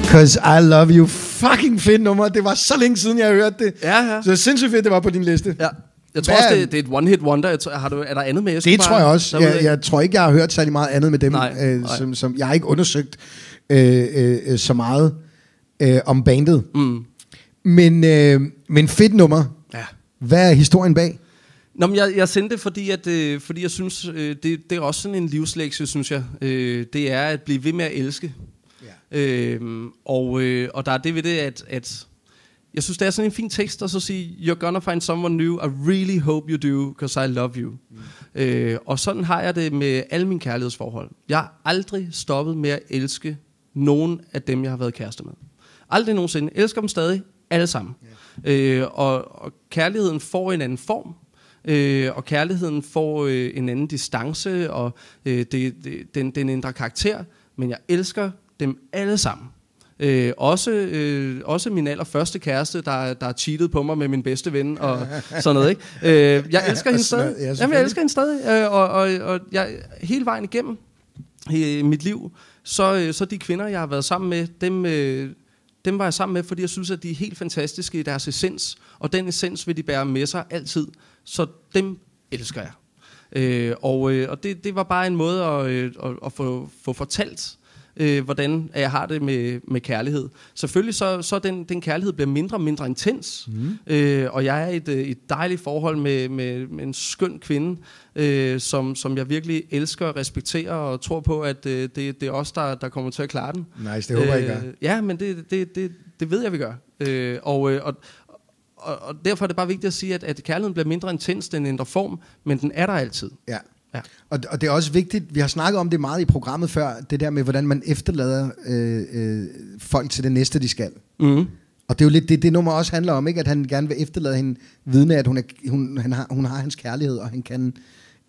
you. Cause I love you. Fucking fedt nummer. Det var så længe siden, jeg har hørt det. Ja, ja. Så det er sindssygt fedt, det var på din liste. ja. Jeg tror Hvad- også, det, det er et one-hit wonder. Jeg tror, har du, er der andet med Det Escobar tror jeg også. Jeg, jeg tror ikke, jeg har hørt særlig meget andet med dem. Nej, øh, nej. som, som, jeg har ikke undersøgt øh, øh, så meget øh, om bandet. Mm. Men, øh, men fedt nummer. Ja. Hvad er historien bag? Nå, men jeg, jeg sendte det, fordi, at, øh, fordi jeg synes, øh, det, det er også sådan en livslektie, synes jeg. Øh, det er at blive ved med at elske. Ja. Øh, og, øh, og der er det ved det, at, at jeg synes, det er sådan en fin tekst at så sige, you're gonna find someone new, I really hope you do, because I love you. Mm. Øh, og sådan har jeg det med alle mine kærlighedsforhold. Jeg har aldrig stoppet med at elske nogen af dem, jeg har været kæreste med. Aldrig nogensinde. Jeg elsker dem stadig, alle sammen. Øh, og, og kærligheden får en anden form, øh, og kærligheden får øh, en anden distance, og øh, det, det, den, den ændrer karakter, men jeg elsker dem alle sammen. Øh, også, øh, også min allerførste kæreste, der, der har cheatet på mig med min bedste ven og sådan noget. Ikke? Øh, jeg elsker hende stadig. Ja, Jamen, jeg elsker hende stadig. Øh, og, og, og jeg, hele vejen igennem i mit liv, så, øh, så de kvinder, jeg har været sammen med, dem, øh, dem var jeg sammen med, fordi jeg synes, at de er helt fantastiske i deres essens. Og den essens vil de bære med sig altid. Så dem elsker jeg. Øh, og øh, og det, det var bare en måde at, øh, at, at få, få fortalt, øh, hvordan jeg har det med, med kærlighed. Selvfølgelig så, så den, den kærlighed bliver mindre og mindre intens, mm. øh, og jeg er i et, øh, et dejligt forhold med, med, med en skøn kvinde, øh, som, som jeg virkelig elsker og respekterer, og tror på, at øh, det, det er os, der, der kommer til at klare den. Nice, det håber jeg, I gør. Ja, men det, det, det, det ved jeg, vi gør. Øh, og, øh, og, og, og derfor er det bare vigtigt at sige, at, at kærligheden bliver mindre intens, den ændrer form, men den er der altid. Ja. Ja. Og, og det er også vigtigt, vi har snakket om det meget i programmet før, det der med, hvordan man efterlader øh, øh, folk til det næste, de skal. Mm. Og det er jo lidt det, det nummer også handler om, ikke? at han gerne vil efterlade hende vidne, at hun, er, hun, han har, hun har hans kærlighed, og han kan,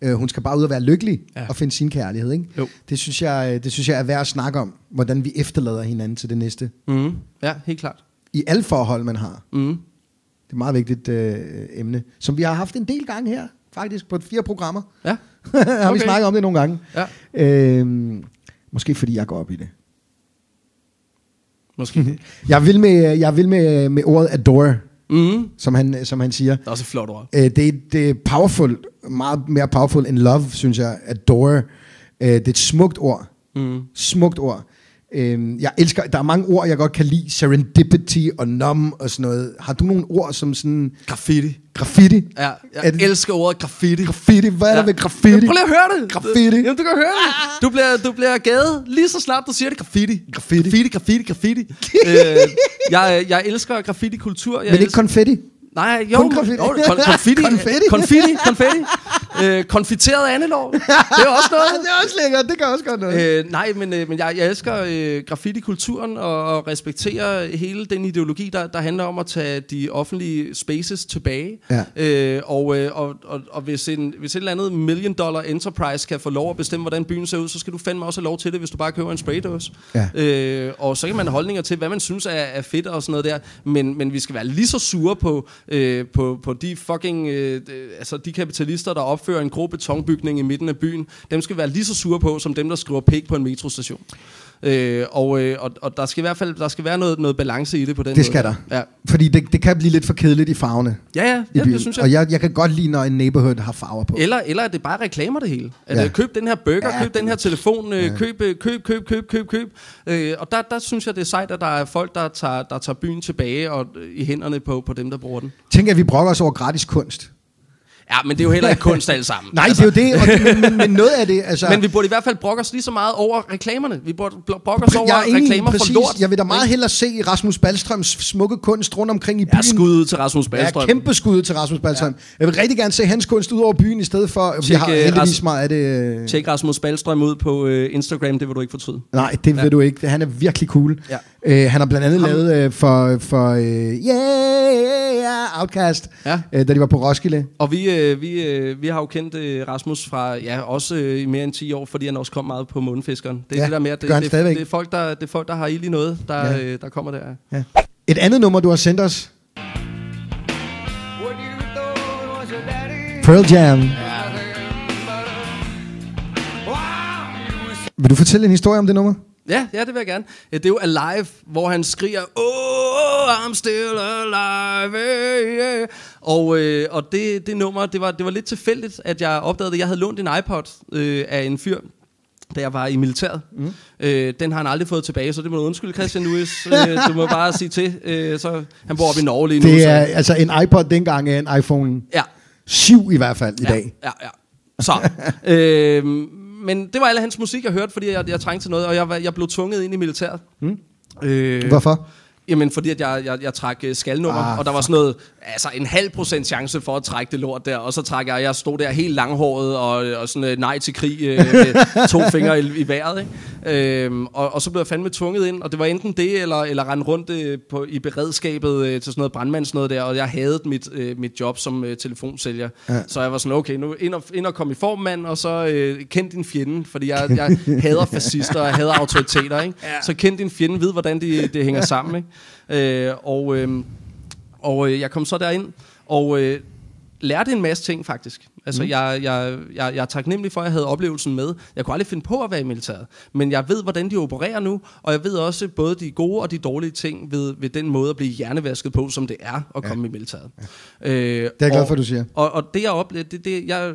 øh, hun skal bare ud og være lykkelig Ja. og finde sin kærlighed. Ikke? Jo. Det, synes jeg, det synes jeg er værd at snakke om, hvordan vi efterlader hinanden til det næste. Mm. Ja, helt klart. I alle forhold, man har. Mm. Det er et meget vigtigt øh, emne, som vi har haft en del gange her, faktisk på fire programmer. Ja. *laughs* har vi Okay. snakket om det nogle gange. Ja. Øhm, måske fordi jeg går op i det. Måske. *laughs* Jeg vil med, jeg vil med, med ordet adore, mm. som han, som han siger. Det er også et flot ord. Øh, det, er- det er powerful, meget mere powerful end love, synes jeg. Adore. Øh, det er et smukt ord. Mm. Smukt ord. Øh, jeg elsker, der er mange ord, jeg godt kan lide. Serendipity og numb og sådan noget. Har du nogle ord som sådan Graffiti. graffiti? Ja, jeg Er det- elsker ordet graffiti. Graffiti, hvad er Ja. der ved graffiti? Prøv lige at høre det. Graffiti. Jamen, du kan høre det. Du bliver, du bliver gadet lige så snart, du siger det. Graffiti. Graffiti. Graffiti, graffiti, graffiti. *laughs* øh, jeg, jeg elsker graffiti-kultur. Jeg Men ikke elsker, konfetti? Nej, jo. Kun graffiti. Jo, kon, konfetti. *laughs* Konfetti. Konfetti. konfetti. Øh, konfiteret andelår. *laughs* Det er også noget. det er også lækkert, det kan også godt noget. Øh, nej, men, øh, men jeg, jeg elsker øh, graffiti-kulturen og, og respekterer hele den ideologi, der, der handler om at tage de offentlige spaces tilbage. Ja. Øh, og, øh, og, og, og hvis, en, hvis et eller andet million dollar enterprise kan få lov at bestemme, hvordan byen ser ud, så skal du fandme også have lov til det, hvis du bare køber en spraydåse. Ja. Øh, og så kan man have holdninger til, hvad man synes er, er fedt og sådan noget der. Men, men vi skal være lige så sure på, øh, på, på de fucking... Øh, øh, altså de kapitalister, der opfører en grå betonbygning i midten af byen. Dem skal være lige så sure på, som dem, der skriver pæk på en metrostation. Øh, og, øh, og, og der skal i hvert fald der skal være noget, noget balance i det på den Det måde. skal der. Ja, Fordi det, det kan blive lidt for kedeligt i farverne. ja, ja, ja det synes jeg. Og jeg, jeg kan godt lide, når en neighborhood har farver på. Eller, eller at det bare reklamer det hele. At Ja. køb den her burger, Ja, køb den her telefon, øh, Ja. køb, øh, køb, køb, køb, køb, køb. Øh, og der, der synes jeg, det er sejt, at der er folk, der tager, der tager byen tilbage og i hænderne på, på dem, der bruger den. Tænk, at vi brokker os over gratis kunst. Ja, men det er jo heller ikke kunst alle sammen. *laughs* Nej, altså. det er jo det, og det men, men, men noget af det, altså... Men vi burde i hvert fald brokke os lige så meget over reklamerne. Vi burde brokke os over jeg er reklamer præcis. for lort. Jeg vil da meget hellere se Rasmus Ballstrøms smukke kunst rundt omkring i byen. Ja, skud ud til Rasmus Ballstrøm. Ja, kæmpe skud til Rasmus Ballstrøm. Ja. Jeg vil rigtig gerne se hans kunst ud over byen, i stedet for... vi Tjek, har øh, heldigvis Ras- meget af det... øh, Tjek Rasmus Ballstrøm ud på øh, Instagram, det vil du ikke fortryde. Nej, det ved du ikke. Han er virkelig cool. Ja. Øh, han har blandt andet lavet øh, for, for øh, yeah, Outcast, Ja. øh, da de var på Roskilde. Og vi, øh, vi, øh, vi har jo kendt øh, Rasmus fra, ja, også øh, i mere end 10 år, fordi han også kom meget på Månefiskeren. Det er Ja, det der med, at det, det, stadigvæk. det, er folk, der, det er folk, der har ild i noget, der, Ja. ja. øh, der kommer der. Ja. Et andet nummer, du har sendt os. Pearl Jam. Vil du fortælle en historie om det nummer? Ja, ja, det vil jeg gerne. Ja, Det er jo Alive, hvor han skriger, Oh, I'm still alive. Yeah, yeah. Og, øh, og det, det nummer, det var, det var lidt tilfældigt, at jeg opdagede det. Jeg havde lånt en iPod øh, af en fyr, da jeg var i militæret. Mm. Øh, den har han aldrig fået tilbage, så det må du undskylde, Christian Lewis. øh, du må bare sige til. Øh, så, han bor oppe i Norge lige nu. Det så- er altså en iPod dengang er en iPhone Ja, 7 i hvert fald i ja, dag. Ja, ja. Så, øh, men det var alle hans musik, jeg hørte, fordi jeg, jeg trængte til noget, og jeg, jeg blev tvunget ind i militæret. Mm. Øh, Hvorfor? Jamen, fordi at jeg, jeg, jeg trak øh, skalnummer, ah, og der var sådan noget, altså en halv procent chance for at trække det lort der, og så trak jeg, jeg stod der helt langhåret, og, og sådan øh, nej til krig, øh, med *laughs* to fingre i, i vejret, ikke? Øhm, og, og så blev jeg fandme tvunget ind, og det var enten det, eller, eller rende rundt øh, på, i beredskabet øh, til sådan noget brandmands noget der, og jeg havde mit, øh, mit job som øh, telefonsælger. Ja. Så jeg var sådan, okay, nu ind og, ind og komme i form, mand, og så øh, kend din fjende, fordi jeg, jeg *laughs* hader fascister, og jeg hader autoriteter, ikke? Ja. Så kend din fjende, ved hvordan det de hænger sammen, ikke? Øh, og øh, og øh, jeg kom så derind, og øh, lærte en masse ting faktisk. Altså, mm. jeg, jeg, jeg, jeg er taknemmelig for, at jeg havde oplevelsen med. Jeg kunne aldrig finde på at være i militæret. Men jeg ved, hvordan de opererer nu, og jeg ved også både de gode og de dårlige ting ved, ved den måde at blive hjernevasket på, som det er at komme i militæret. Ja. Øh, Det er jeg glad og- for, du siger. Og, og det jeg oplevede, det, det, jeg,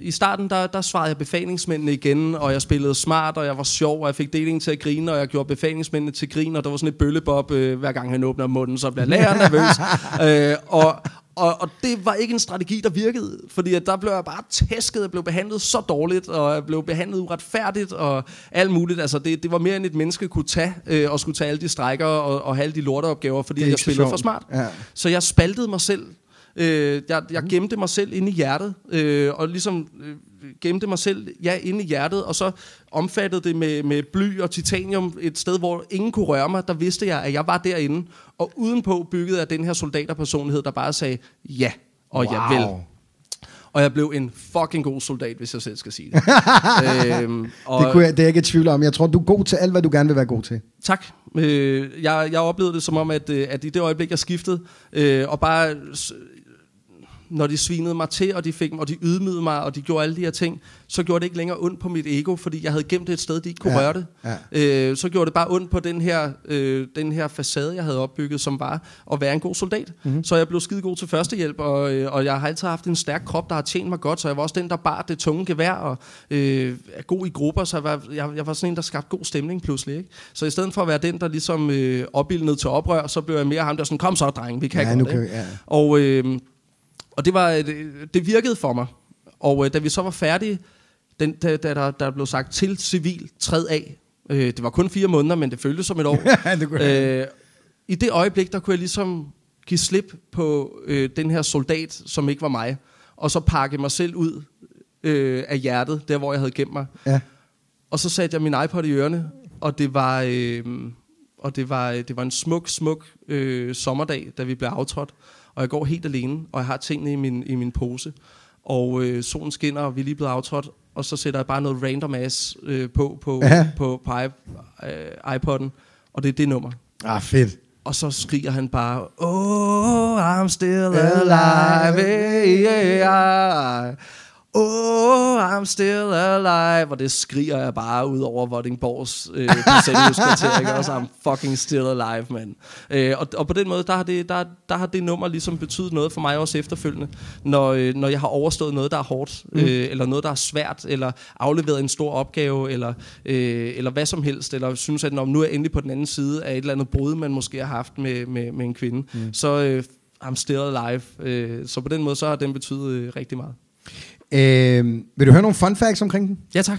i starten, der, der svarede jeg befalingsmændene igen, og jeg spillede smart, og jeg var sjov, og jeg fik delingen til at grine, og jeg gjorde befalingsmændene til grin, og der var sådan et bøllebob, øh, hver gang han åbner munden, så bliver læreren nervøs. *laughs* øh, og, og, og det var ikke en strategi, der virkede, fordi at der blev jeg bare tæsket, jeg blev behandlet så dårligt, og jeg blev behandlet uretfærdigt, og alt muligt. Altså, det, det var mere end et menneske kunne tage, øh, og skulle tage alle de strækker og, og have alle de lorteopgaver, fordi jeg spillede for smart. Ja. Så jeg spaltede mig selv. Øh, jeg, jeg gemte mig selv inde i hjertet, øh, og ligesom øh, gemte mig selv ja, inde i hjertet, og så omfattede det med, med bly og titanium et sted, hvor ingen kunne røre mig. Der vidste jeg, at jeg var derinde, og udenpå byggede jeg den her soldaterpersonlighed, der bare sagde ja, og wow. jeg vil. Og jeg blev en fucking god soldat, hvis jeg selv skal sige det. *laughs* øhm, og Det, kunne jeg, det er jeg ikke i tvivl om. Jeg tror, du er god til alt, hvad du gerne vil være god til. Tak. Øh, jeg, jeg oplevede det som om, at, øh, at i det øjeblik, jeg skiftede, øh, og bare, når de svinede mig til, og de, fik, og de ydmygede mig, og de gjorde alle de her ting, så gjorde det ikke længere ondt på mit ego, fordi jeg havde gemt det et sted, de ikke kunne Ja, røre det. ja. Øh, så gjorde det bare ondt på den her, øh, den her facade, jeg havde opbygget, som var at være en god soldat. Mhm. Mm-hmm. Så jeg blev skide god til førstehjælp, og, øh, og jeg har altid haft en stærk krop, der har tjent mig godt, så jeg var også den, der bar det tunge gevær, og øh, er god i grupper, så jeg var, jeg, jeg var sådan en, der skabte god stemning pludselig. Ikke? Så i stedet for at være den, der ligesom øh, opildnede til oprør, så blev jeg mere ham, der sådan, kom så, dreng, vi kan Ja, godt. vi- ja. Og, øh, og det, var, det, det virkede for mig. Og øh, da vi så var færdige, den, da, da der, der blev sagt til civil, træd af. Øh, det var kun fire måneder, men det føltes som et år. *laughs* Det øh, I det øjeblik, der kunne jeg ligesom give slip på øh, den her soldat, som ikke var mig, og så pakke mig selv ud øh, af hjertet, der hvor jeg havde gemt mig. Ja. Og så satte jeg min iPod i ørerne, og det var, øh, og det var, det var en smuk, smuk øh, sommerdag, da vi blev aftrådt. Og jeg går helt alene, og jeg har tingene i min, i min pose. Og øh, solen skinner, og vi er lige blevet aftrådt. Og så sætter jeg bare noget random ass øh, på på, på, på i, øh, iPod'en. Og det er det nummer. Ah, fedt. Og så skriger han bare, Oh, I'm still alive, yeah. Oh, I'm still alive. Og det skriger jeg bare ud over Vordingborgs øh, parcelhuskvarter, ikke? Også I'm fucking still alive, man. Øh, og, og på den måde, der har, det, der, der har det nummer ligesom betydet noget for mig også efterfølgende, når, øh, når jeg har overstået noget, der er hårdt, mm. øh, eller noget, der er svært, eller afleveret en stor opgave, eller, øh, eller hvad som helst, eller synes, at når nu er jeg endelig på den anden side af et eller andet brud, man måske har haft med, med, med en kvinde, mm. så øh, I'm still alive. Øh, så på den måde, så har den betydet øh, rigtig meget. Øh, vil du høre nogle fun facts omkring den? Ja, tak.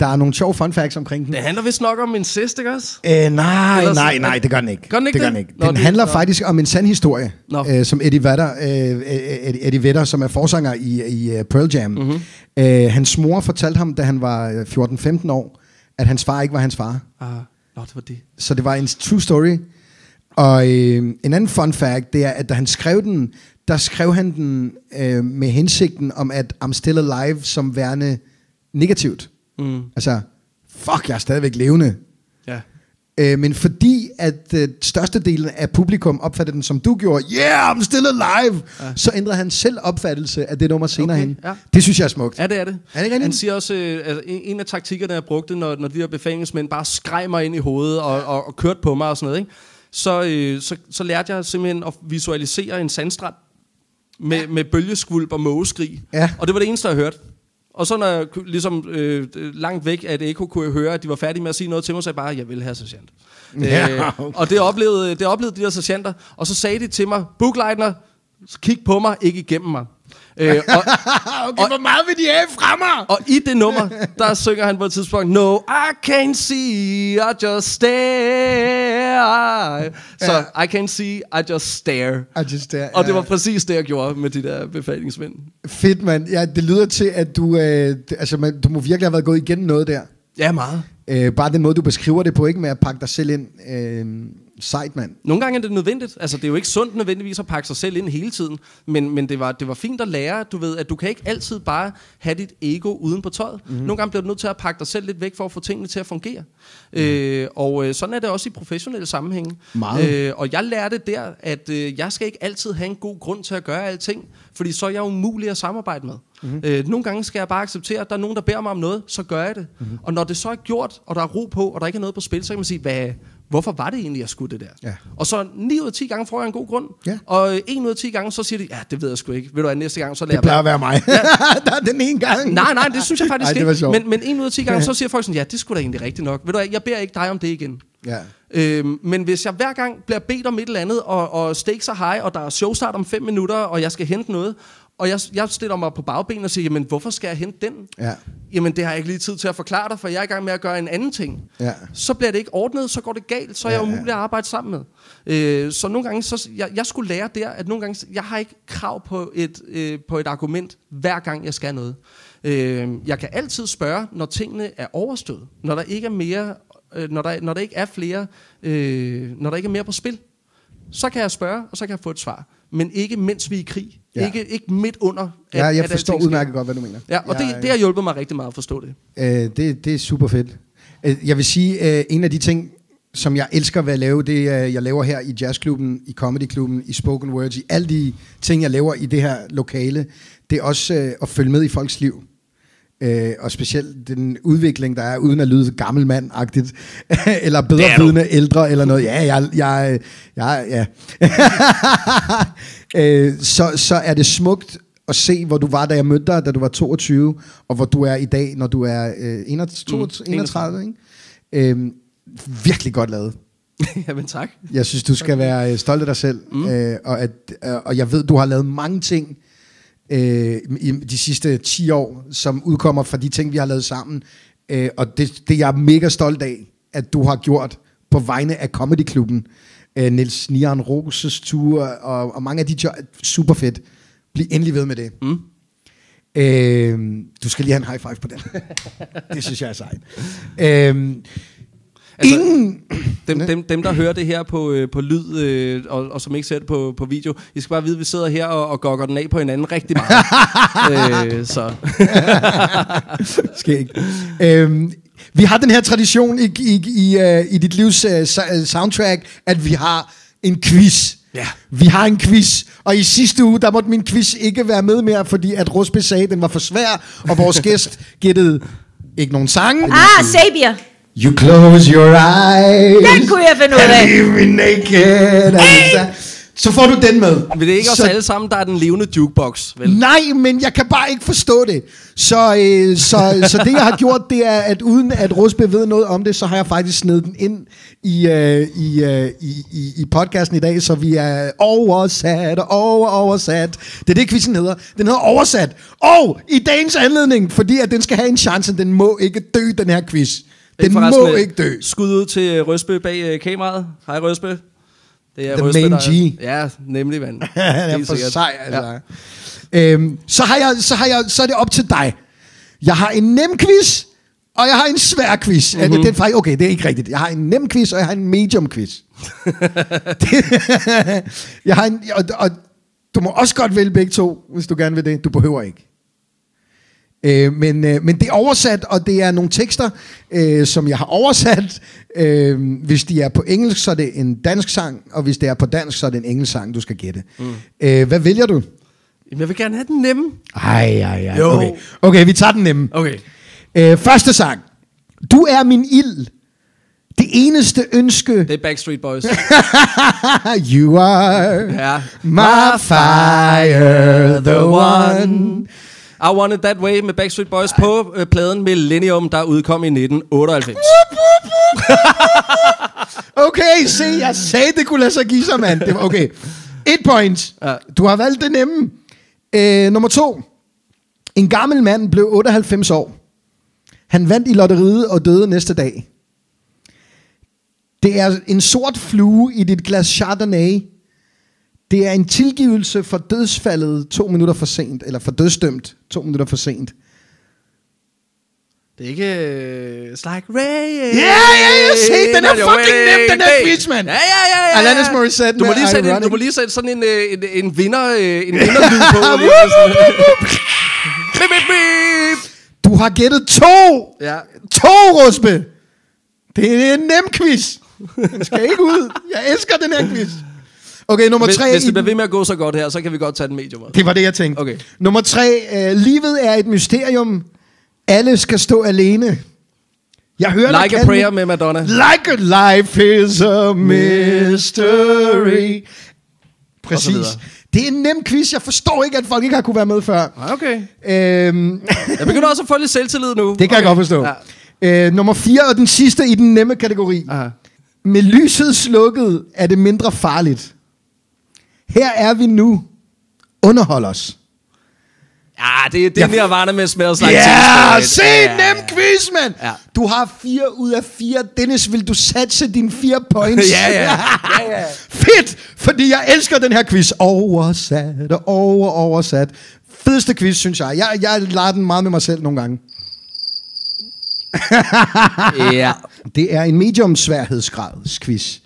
Der er nogle sjove fun facts omkring den. Det handler vist nok om sidste, ikke også? Øh, nej, Ellers- nej, nej, det gør den ikke. Gør den ikke det? Gør den, ikke. Nå, den handler nå. faktisk om en sand historie, Nå. øh, som Eddie Vedder, øh, Eddie, Eddie Vedder, som er forsanger i, i uh, Pearl Jam. Mhm. Mm-hmm. Øh, hans mor fortalte ham, da han var øh, 14-15 år, at hans far ikke var hans far. Ah, nå, det var det. Så det var en true story. Og øh, en anden fun fact, det er, at da han skrev den, der skrev han den øh, med hensigten om, at I'm still alive som værende negativt. Mm. Altså, fuck, jeg er stadigvæk levende. Ja. Øh, men fordi at øh, størstedelen af publikum opfattede den som du gjorde, yeah, I'm still alive, ja. så ændrede han selv opfattelse af det nummer senere Okay, hen. ja. Det synes jeg er smukt. Ja, det er det. Er det ikke? Han siger også, øh, altså, en af taktikkerne, jeg brugte, når, når de her befalingsmænd bare skreg mig ind i hovedet og, og, og kørte på mig og sådan noget, ikke? Så, øh, så, så lærte jeg simpelthen at visualisere en sandstrand med, ja. med bølgeskvulp og mågeskrig. Ja. Og det var det eneste, jeg hørte. Og så når jeg ligesom øh, langt væk af et ekko kunne jeg høre, at de var færdige med at sige noget til mig, så jeg bare, jeg vil have sergeant. *laughs* Ja, øh, okay. og det oplevede, det oplevede de der sergeanter, og så sagde de til mig, Bookleitner, kig på mig, ikke igennem mig. Øh, og, *laughs* okay, hvor meget vil de have fra mig? og i det nummer, der synger han på et tidspunkt, No, I can't see, I just stare. Så I can't see, I just stare. I just stare, Og det ja. var præcis det, jeg gjorde med de der befalingsmænd. Fedt, mand. Ja, det lyder til, at du, øh, altså, man, du må virkelig have været gået igennem noget der. Ja, meget. Øh, bare den måde, du beskriver det på, ikke med at pakke dig selv ind. Øh, sejt, mand. Nogle gange er det nødvendigt. Altså, det er jo ikke sundt nødvendigvis at pakke sig selv ind hele tiden. Men, men det, var, det var fint at lære, du ved, at du kan ikke altid bare have dit ego uden på tøjet. Mhm. Mm-hmm. Nogle gange bliver du nødt til at pakke dig selv lidt væk for at få tingene til at fungere. Mm. Øh, og øh, sådan er det også i professionelle sammenhænge. Meget. Øh, og jeg lærte der, at øh, jeg skal ikke altid have en god grund til at gøre alting, fordi så er jeg umulig at samarbejde med. Mm-hmm. Øh, nogle gange skal jeg bare acceptere, at der er nogen, der beder mig om noget, så gør jeg det. Mm-hmm. Og når det så er gjort, og der er ro på, og der ikke er noget på spil, så kan man sige, hvad, hvorfor var det egentlig, jeg skulle det der? Ja. Og så 9 ud af 10 gange får jeg en god grund. Ja. Og øh, 1 ud af 10 gange, så siger de, ja, det ved jeg sgu ikke. Ved du hvad, næste gang, så lader Det jeg plejer være. at være mig. *laughs* der er den ene gang. Nej, nej, det synes jeg faktisk Ej, det ikke. Men, men 1 ud af 10 gange, så *laughs* siger folk sådan, ja, det skulle da egentlig rigtigt nok. Ved du hvad, jeg beder ikke dig om det igen. Ja. Øhm, men hvis jeg hver gang bliver bedt om et eller andet, og, og stakes er high, og der er showstart om 5 minutter, og jeg skal hente noget, og jeg, jeg stiller mig på bagben og siger, jamen hvorfor skal jeg hente den? Ja. Jamen det har jeg ikke lige tid til at forklare dig, for jeg er i gang med at gøre en anden ting. Ja. Så bliver det ikke ordnet, så går det galt, så er jeg Ja, ja. umulig at arbejde sammen med. Øh, så nogle gange, så, jeg, jeg skulle lære der, at nogle gange, jeg har ikke krav på et, øh, på et argument, hver gang jeg skal noget. Øh, jeg kan altid spørge, når tingene er overstået, når der ikke er mere, øh, når, der, når der ikke er flere, øh, når der ikke er mere på spil, så kan jeg spørge, og så kan jeg få et svar. Men ikke mens vi er i krig. Ja. Ja. Ikke, ikke midt under. At, Ja, jeg at forstår udmærket godt, hvad du mener. Ja, og jeg, det, det har hjulpet mig rigtig meget at forstå det. Øh, det, det er super fedt. Øh, Jeg vil sige, øh, en af de ting, som jeg elsker ved at lave, det er, jeg laver her i jazzklubben, i comedyklubben, i spoken words, i alle de ting, jeg laver i det her lokale, det er også øh, at følge med i folks liv. Øh, og specielt den udvikling, der er, uden at lyde gammel mand-agtigt, *laughs* eller bedre vidende ældre, eller noget. Ja, jeg, jeg, jeg ja. *laughs* øh, så, så er det smukt at se, hvor du var, da jeg mødte dig, da du var 22, og hvor du er i dag, når du er øh, 31, Mm, 31 ikke? Øh, virkelig godt lavet. *laughs* Jamen tak. Jeg synes, du skal være øh, stolt af dig selv, mm. øh, og, at, øh, og jeg ved, du har lavet mange ting øh, i de sidste 10 år, som udkommer fra de ting, vi har lavet sammen, øh, og det, det er jeg mega stolt af, at du har gjort på vegne af Comedyklubben. Øh, Niels Nian Roses tur, og, og mange af de jo super fedt. Bliv endelig ved med det. Mm. Øh, du skal lige have en high five på den. *laughs* det synes jeg er sejt. Øh, Altså, ingen... Dem, dem, dem, der hører det her på, øh, på lyd, øh, og, og som ikke ser det på, på video, I skal bare vide, at vi sidder her og, og gokker den af på hinanden rigtig meget. *laughs* øh, så. *laughs* Skæg. Øhm, vi har den her tradition i, i, i, uh, i dit livs uh, soundtrack, at vi har en quiz. Ja. Vi har en quiz, og i sidste uge, der måtte min quiz ikke være med mere, fordi at Rusbe sagde, at den var for svær, og vores *laughs* gæst gættede ikke nogen sange. Ah, Sabier. You close your eyes. Den kunne jeg finde ud af. And leave me naked. Hey! Så får du den med. Men det er ikke os Så- alle sammen, der er den levende jukebox, vel? Nej, men jeg kan bare ikke forstå det. Så, øh, så, så det, jeg har gjort, det er, at uden at Rusbe ved noget om det, så har jeg faktisk snedet den ind i, øh, i, øh, i, i, i podcasten i dag, så vi er oversat og over, oversat. Det er det, quizzen hedder. Den hedder oversat. Og i dagens anledning, fordi at den skal have en chance, den må ikke dø, den her quiz. Den må ikke dø. Skud ud til øh, Røsbø bag øh, kameraet. Hej Røsbø. Det er The Røsbø, main der, G. Ja, nemlig, mand. *laughs* Han er for sej, altså. Ja. Øhm, så, har jeg, så, har jeg, så er det op til dig. Jeg har en nem quiz, og jeg har en svær quiz. Mm-hmm. Er faktisk, okay, det er ikke rigtigt. Jeg har en nem quiz, og jeg har en medium quiz. *laughs* *laughs* jeg har en, og, og du må også godt vælge begge to, hvis du gerne vil det. Du behøver ikke. Øh, men, øh, men det er oversat, og det er nogle tekster, øh, som jeg har oversat. Øh, hvis de er på engelsk, så er det en dansk sang, og hvis det er på dansk, så er det en engelsk sang, du skal gætte. Mm. Øh, hvad vælger du? Jamen, jeg vil gerne have den nemme. Ej, ej, ej. Jo. Okay. okay, vi tager den nemme. Okay. Øh, første sang. Du er min ild. Det eneste ønske. Det er Backstreet Boys. *laughs* You are ja. my fire, the one. I Want It That Way med Backstreet Boys på øh, pladen Millennium, der udkom i 1998. *laughs* Okay, se, jeg sagde, det kunne lade sig give sig, mand. Det var okay. Et point. Ja. Du har valgt det nemme. Øh, nummer to. En gammel mand blev 98 år. Han vandt i lotteriet og døde næste dag. Det er en sort flue i dit glas Chardonnay. Det er en tilgivelse for dødsfaldet to minutter for sent, eller for dødsdømt to minutter for sent. Det er ikke... Uh, it's like rain. Ja, ja, ja, se, den er fucking nem, den er day. quiz, mand. Ja, ja, ja, ja. Alanis Morissette Du må lige sætte, en, du må lige sætte sådan en, øh, en, en vinder, øh, en vinderlyd på. *laughs* Du har gættet to! Ja. To, Rusbe! Det er en nem quiz. Den skal ikke ud. Jeg elsker den her quiz. Okay, nummer Hvis, tre. hvis det bliver ved med at gå så godt her, så kan vi godt tage den medium. Det var det, jeg tænkte. Okay. Nummer tre. Øh, livet er et mysterium. Alle skal stå alene. Jeg hører Like a prayer med Madonna. Like a life is a mystery. Præcis. Det er en nem quiz. Jeg forstår ikke, at folk ikke har kunne være med før. Ah, Okay. Øhm, Jeg begynder også at få lidt selvtillid nu. det kan okay. jeg godt forstå. Ja. Øh, nummer 4 og den sidste i den nemme kategori. Aha. Med lyset slukket er det mindre farligt. Her er vi nu. Underhold os. Ja, det, det er Jeg- Nirvana med Smells Like Ja, se en nem quiz, mand. Ja. Du har 4 ud af 4. Dennis, vil du satse dine 4 points? *laughs* Ja, ja. ja, ja. *laughs* Fedt, fordi jeg elsker den her quiz. Oversat og over, oversat. Fedeste quiz, synes jeg. Jeg, jeg lader den meget med mig selv nogle gange. ja. *laughs* Det er en medium sværhedsgrads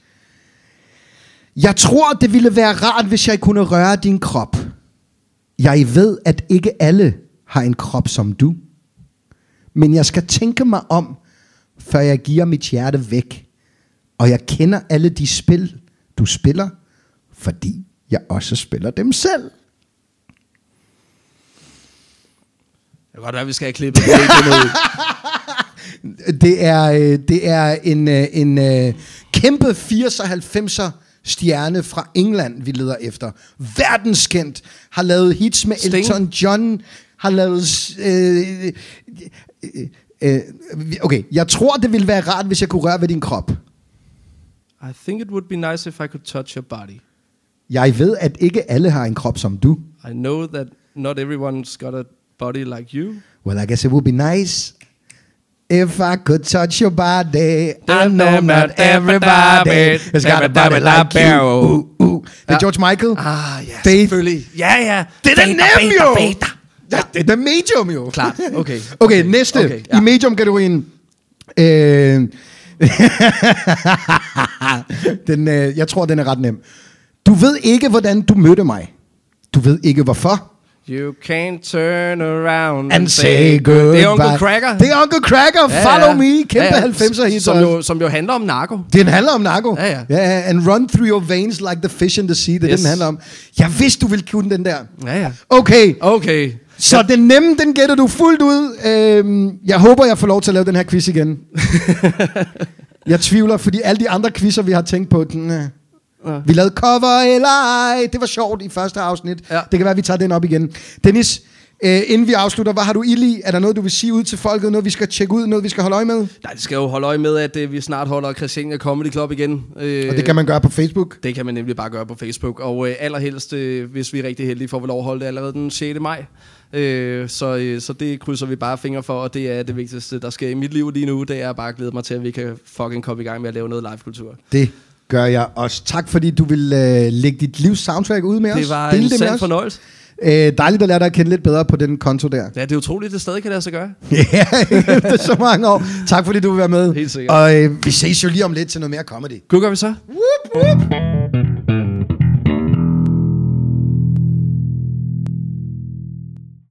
Jeg tror, det ville være rart, hvis jeg kunne røre din krop. Jeg ved, at ikke alle har en krop som du. Men jeg skal tænke mig om, før jeg giver mit hjerte væk. Og jeg kender alle de spil, du spiller, fordi jeg også spiller dem selv. Det kan godt være, vi skal have klippet det ud. *laughs* Det er, øh, det er en, øh, en øh, kæmpe 80'er 90'er stjerne fra England, vi leder efter. Verdenskendt. Har lavet hits med Sting. Elton John. Har lavet... Øh, øh, øh, okay, jeg tror, det ville være rart, hvis jeg kunne røre ved din krop. I think it would be nice if I could touch your body. Jeg ved, at ikke alle har en krop som du. I know that not everyone's got a body like you. Well, I guess it would be nice if I could touch your body. I know not everybody has got a body like you. Uh, uh. Det er. George Michael. Ah, ja, Faith. selvfølgelig. Ja, ja. Det er da nem jo! beta. Ja, det er da medium jo. Klart. Okay. *laughs* Okay, næste. Okay, Okay, ja. ja. I medium-kategorien. Øh, *laughs* den, øh, jeg tror, den er ret nem. Du ved ikke, hvordan du mødte mig. Du ved ikke, hvorfor. You can't turn around And say goodbye. Det er Uncle Cracker. Det er Uncle Cracker. Ja, Follow ja. me. Kæmpe Ja, ja. 90'er hit. Som jo, som jo handler om narko. Den handler om narko. Ja, ja. ja. And run through your veins like the fish in the sea. Det er yes. Den handler om. Jeg vidste, du ville kunne den der. Ja, ja. Okay. Okay. Så den nemme, den gætter du fuldt ud. Øhm, jeg håber, jeg får lov til at lave den her quiz igen. *laughs* jeg tvivler, fordi alle de andre quizzer, vi har tænkt på, den, øh, vi lavede cover eller ej. Det var sjovt i første afsnit. Ja. Det kan være, vi tager den op igen. Dennis, øh, inden vi afslutter, hvad har du ild i? Er der noget, du vil sige ud til folket? Noget, vi skal tjekke ud? Noget, vi skal holde øje med? Nej, det skal jo holde øje med, at øh, vi snart holder Christiania Comedy Club igen. Øh, Og det kan man gøre på Facebook. Det kan man nemlig bare gøre på Facebook. Og øh, allerhelst, øh, hvis vi er rigtig heldige, får vi lov at holde det allerede den 6. maj. Øh, så, øh, så det krydser vi bare fingre for, og det er det vigtigste, der sker i mit liv lige nu. Det er bare at glæde mig til, at vi kan fucking komme i gang med at lave noget live-kultur. Det gør jeg også. Tak, fordi du vil øh, lægge dit livs soundtrack ud med os. Det var Dele en det sand fornøjelse. Øh, dejligt at lære dig at kende lidt bedre på den konto der. Ja, det er utroligt, at det stadig kan lade sig gøre. *laughs* Ja, *laughs* efter så mange år. Tak fordi du vil være med. Helt sikkert. Og øh, vi ses jo lige om lidt til noget mere comedy. Gud gør vi så. Whoop, whoop.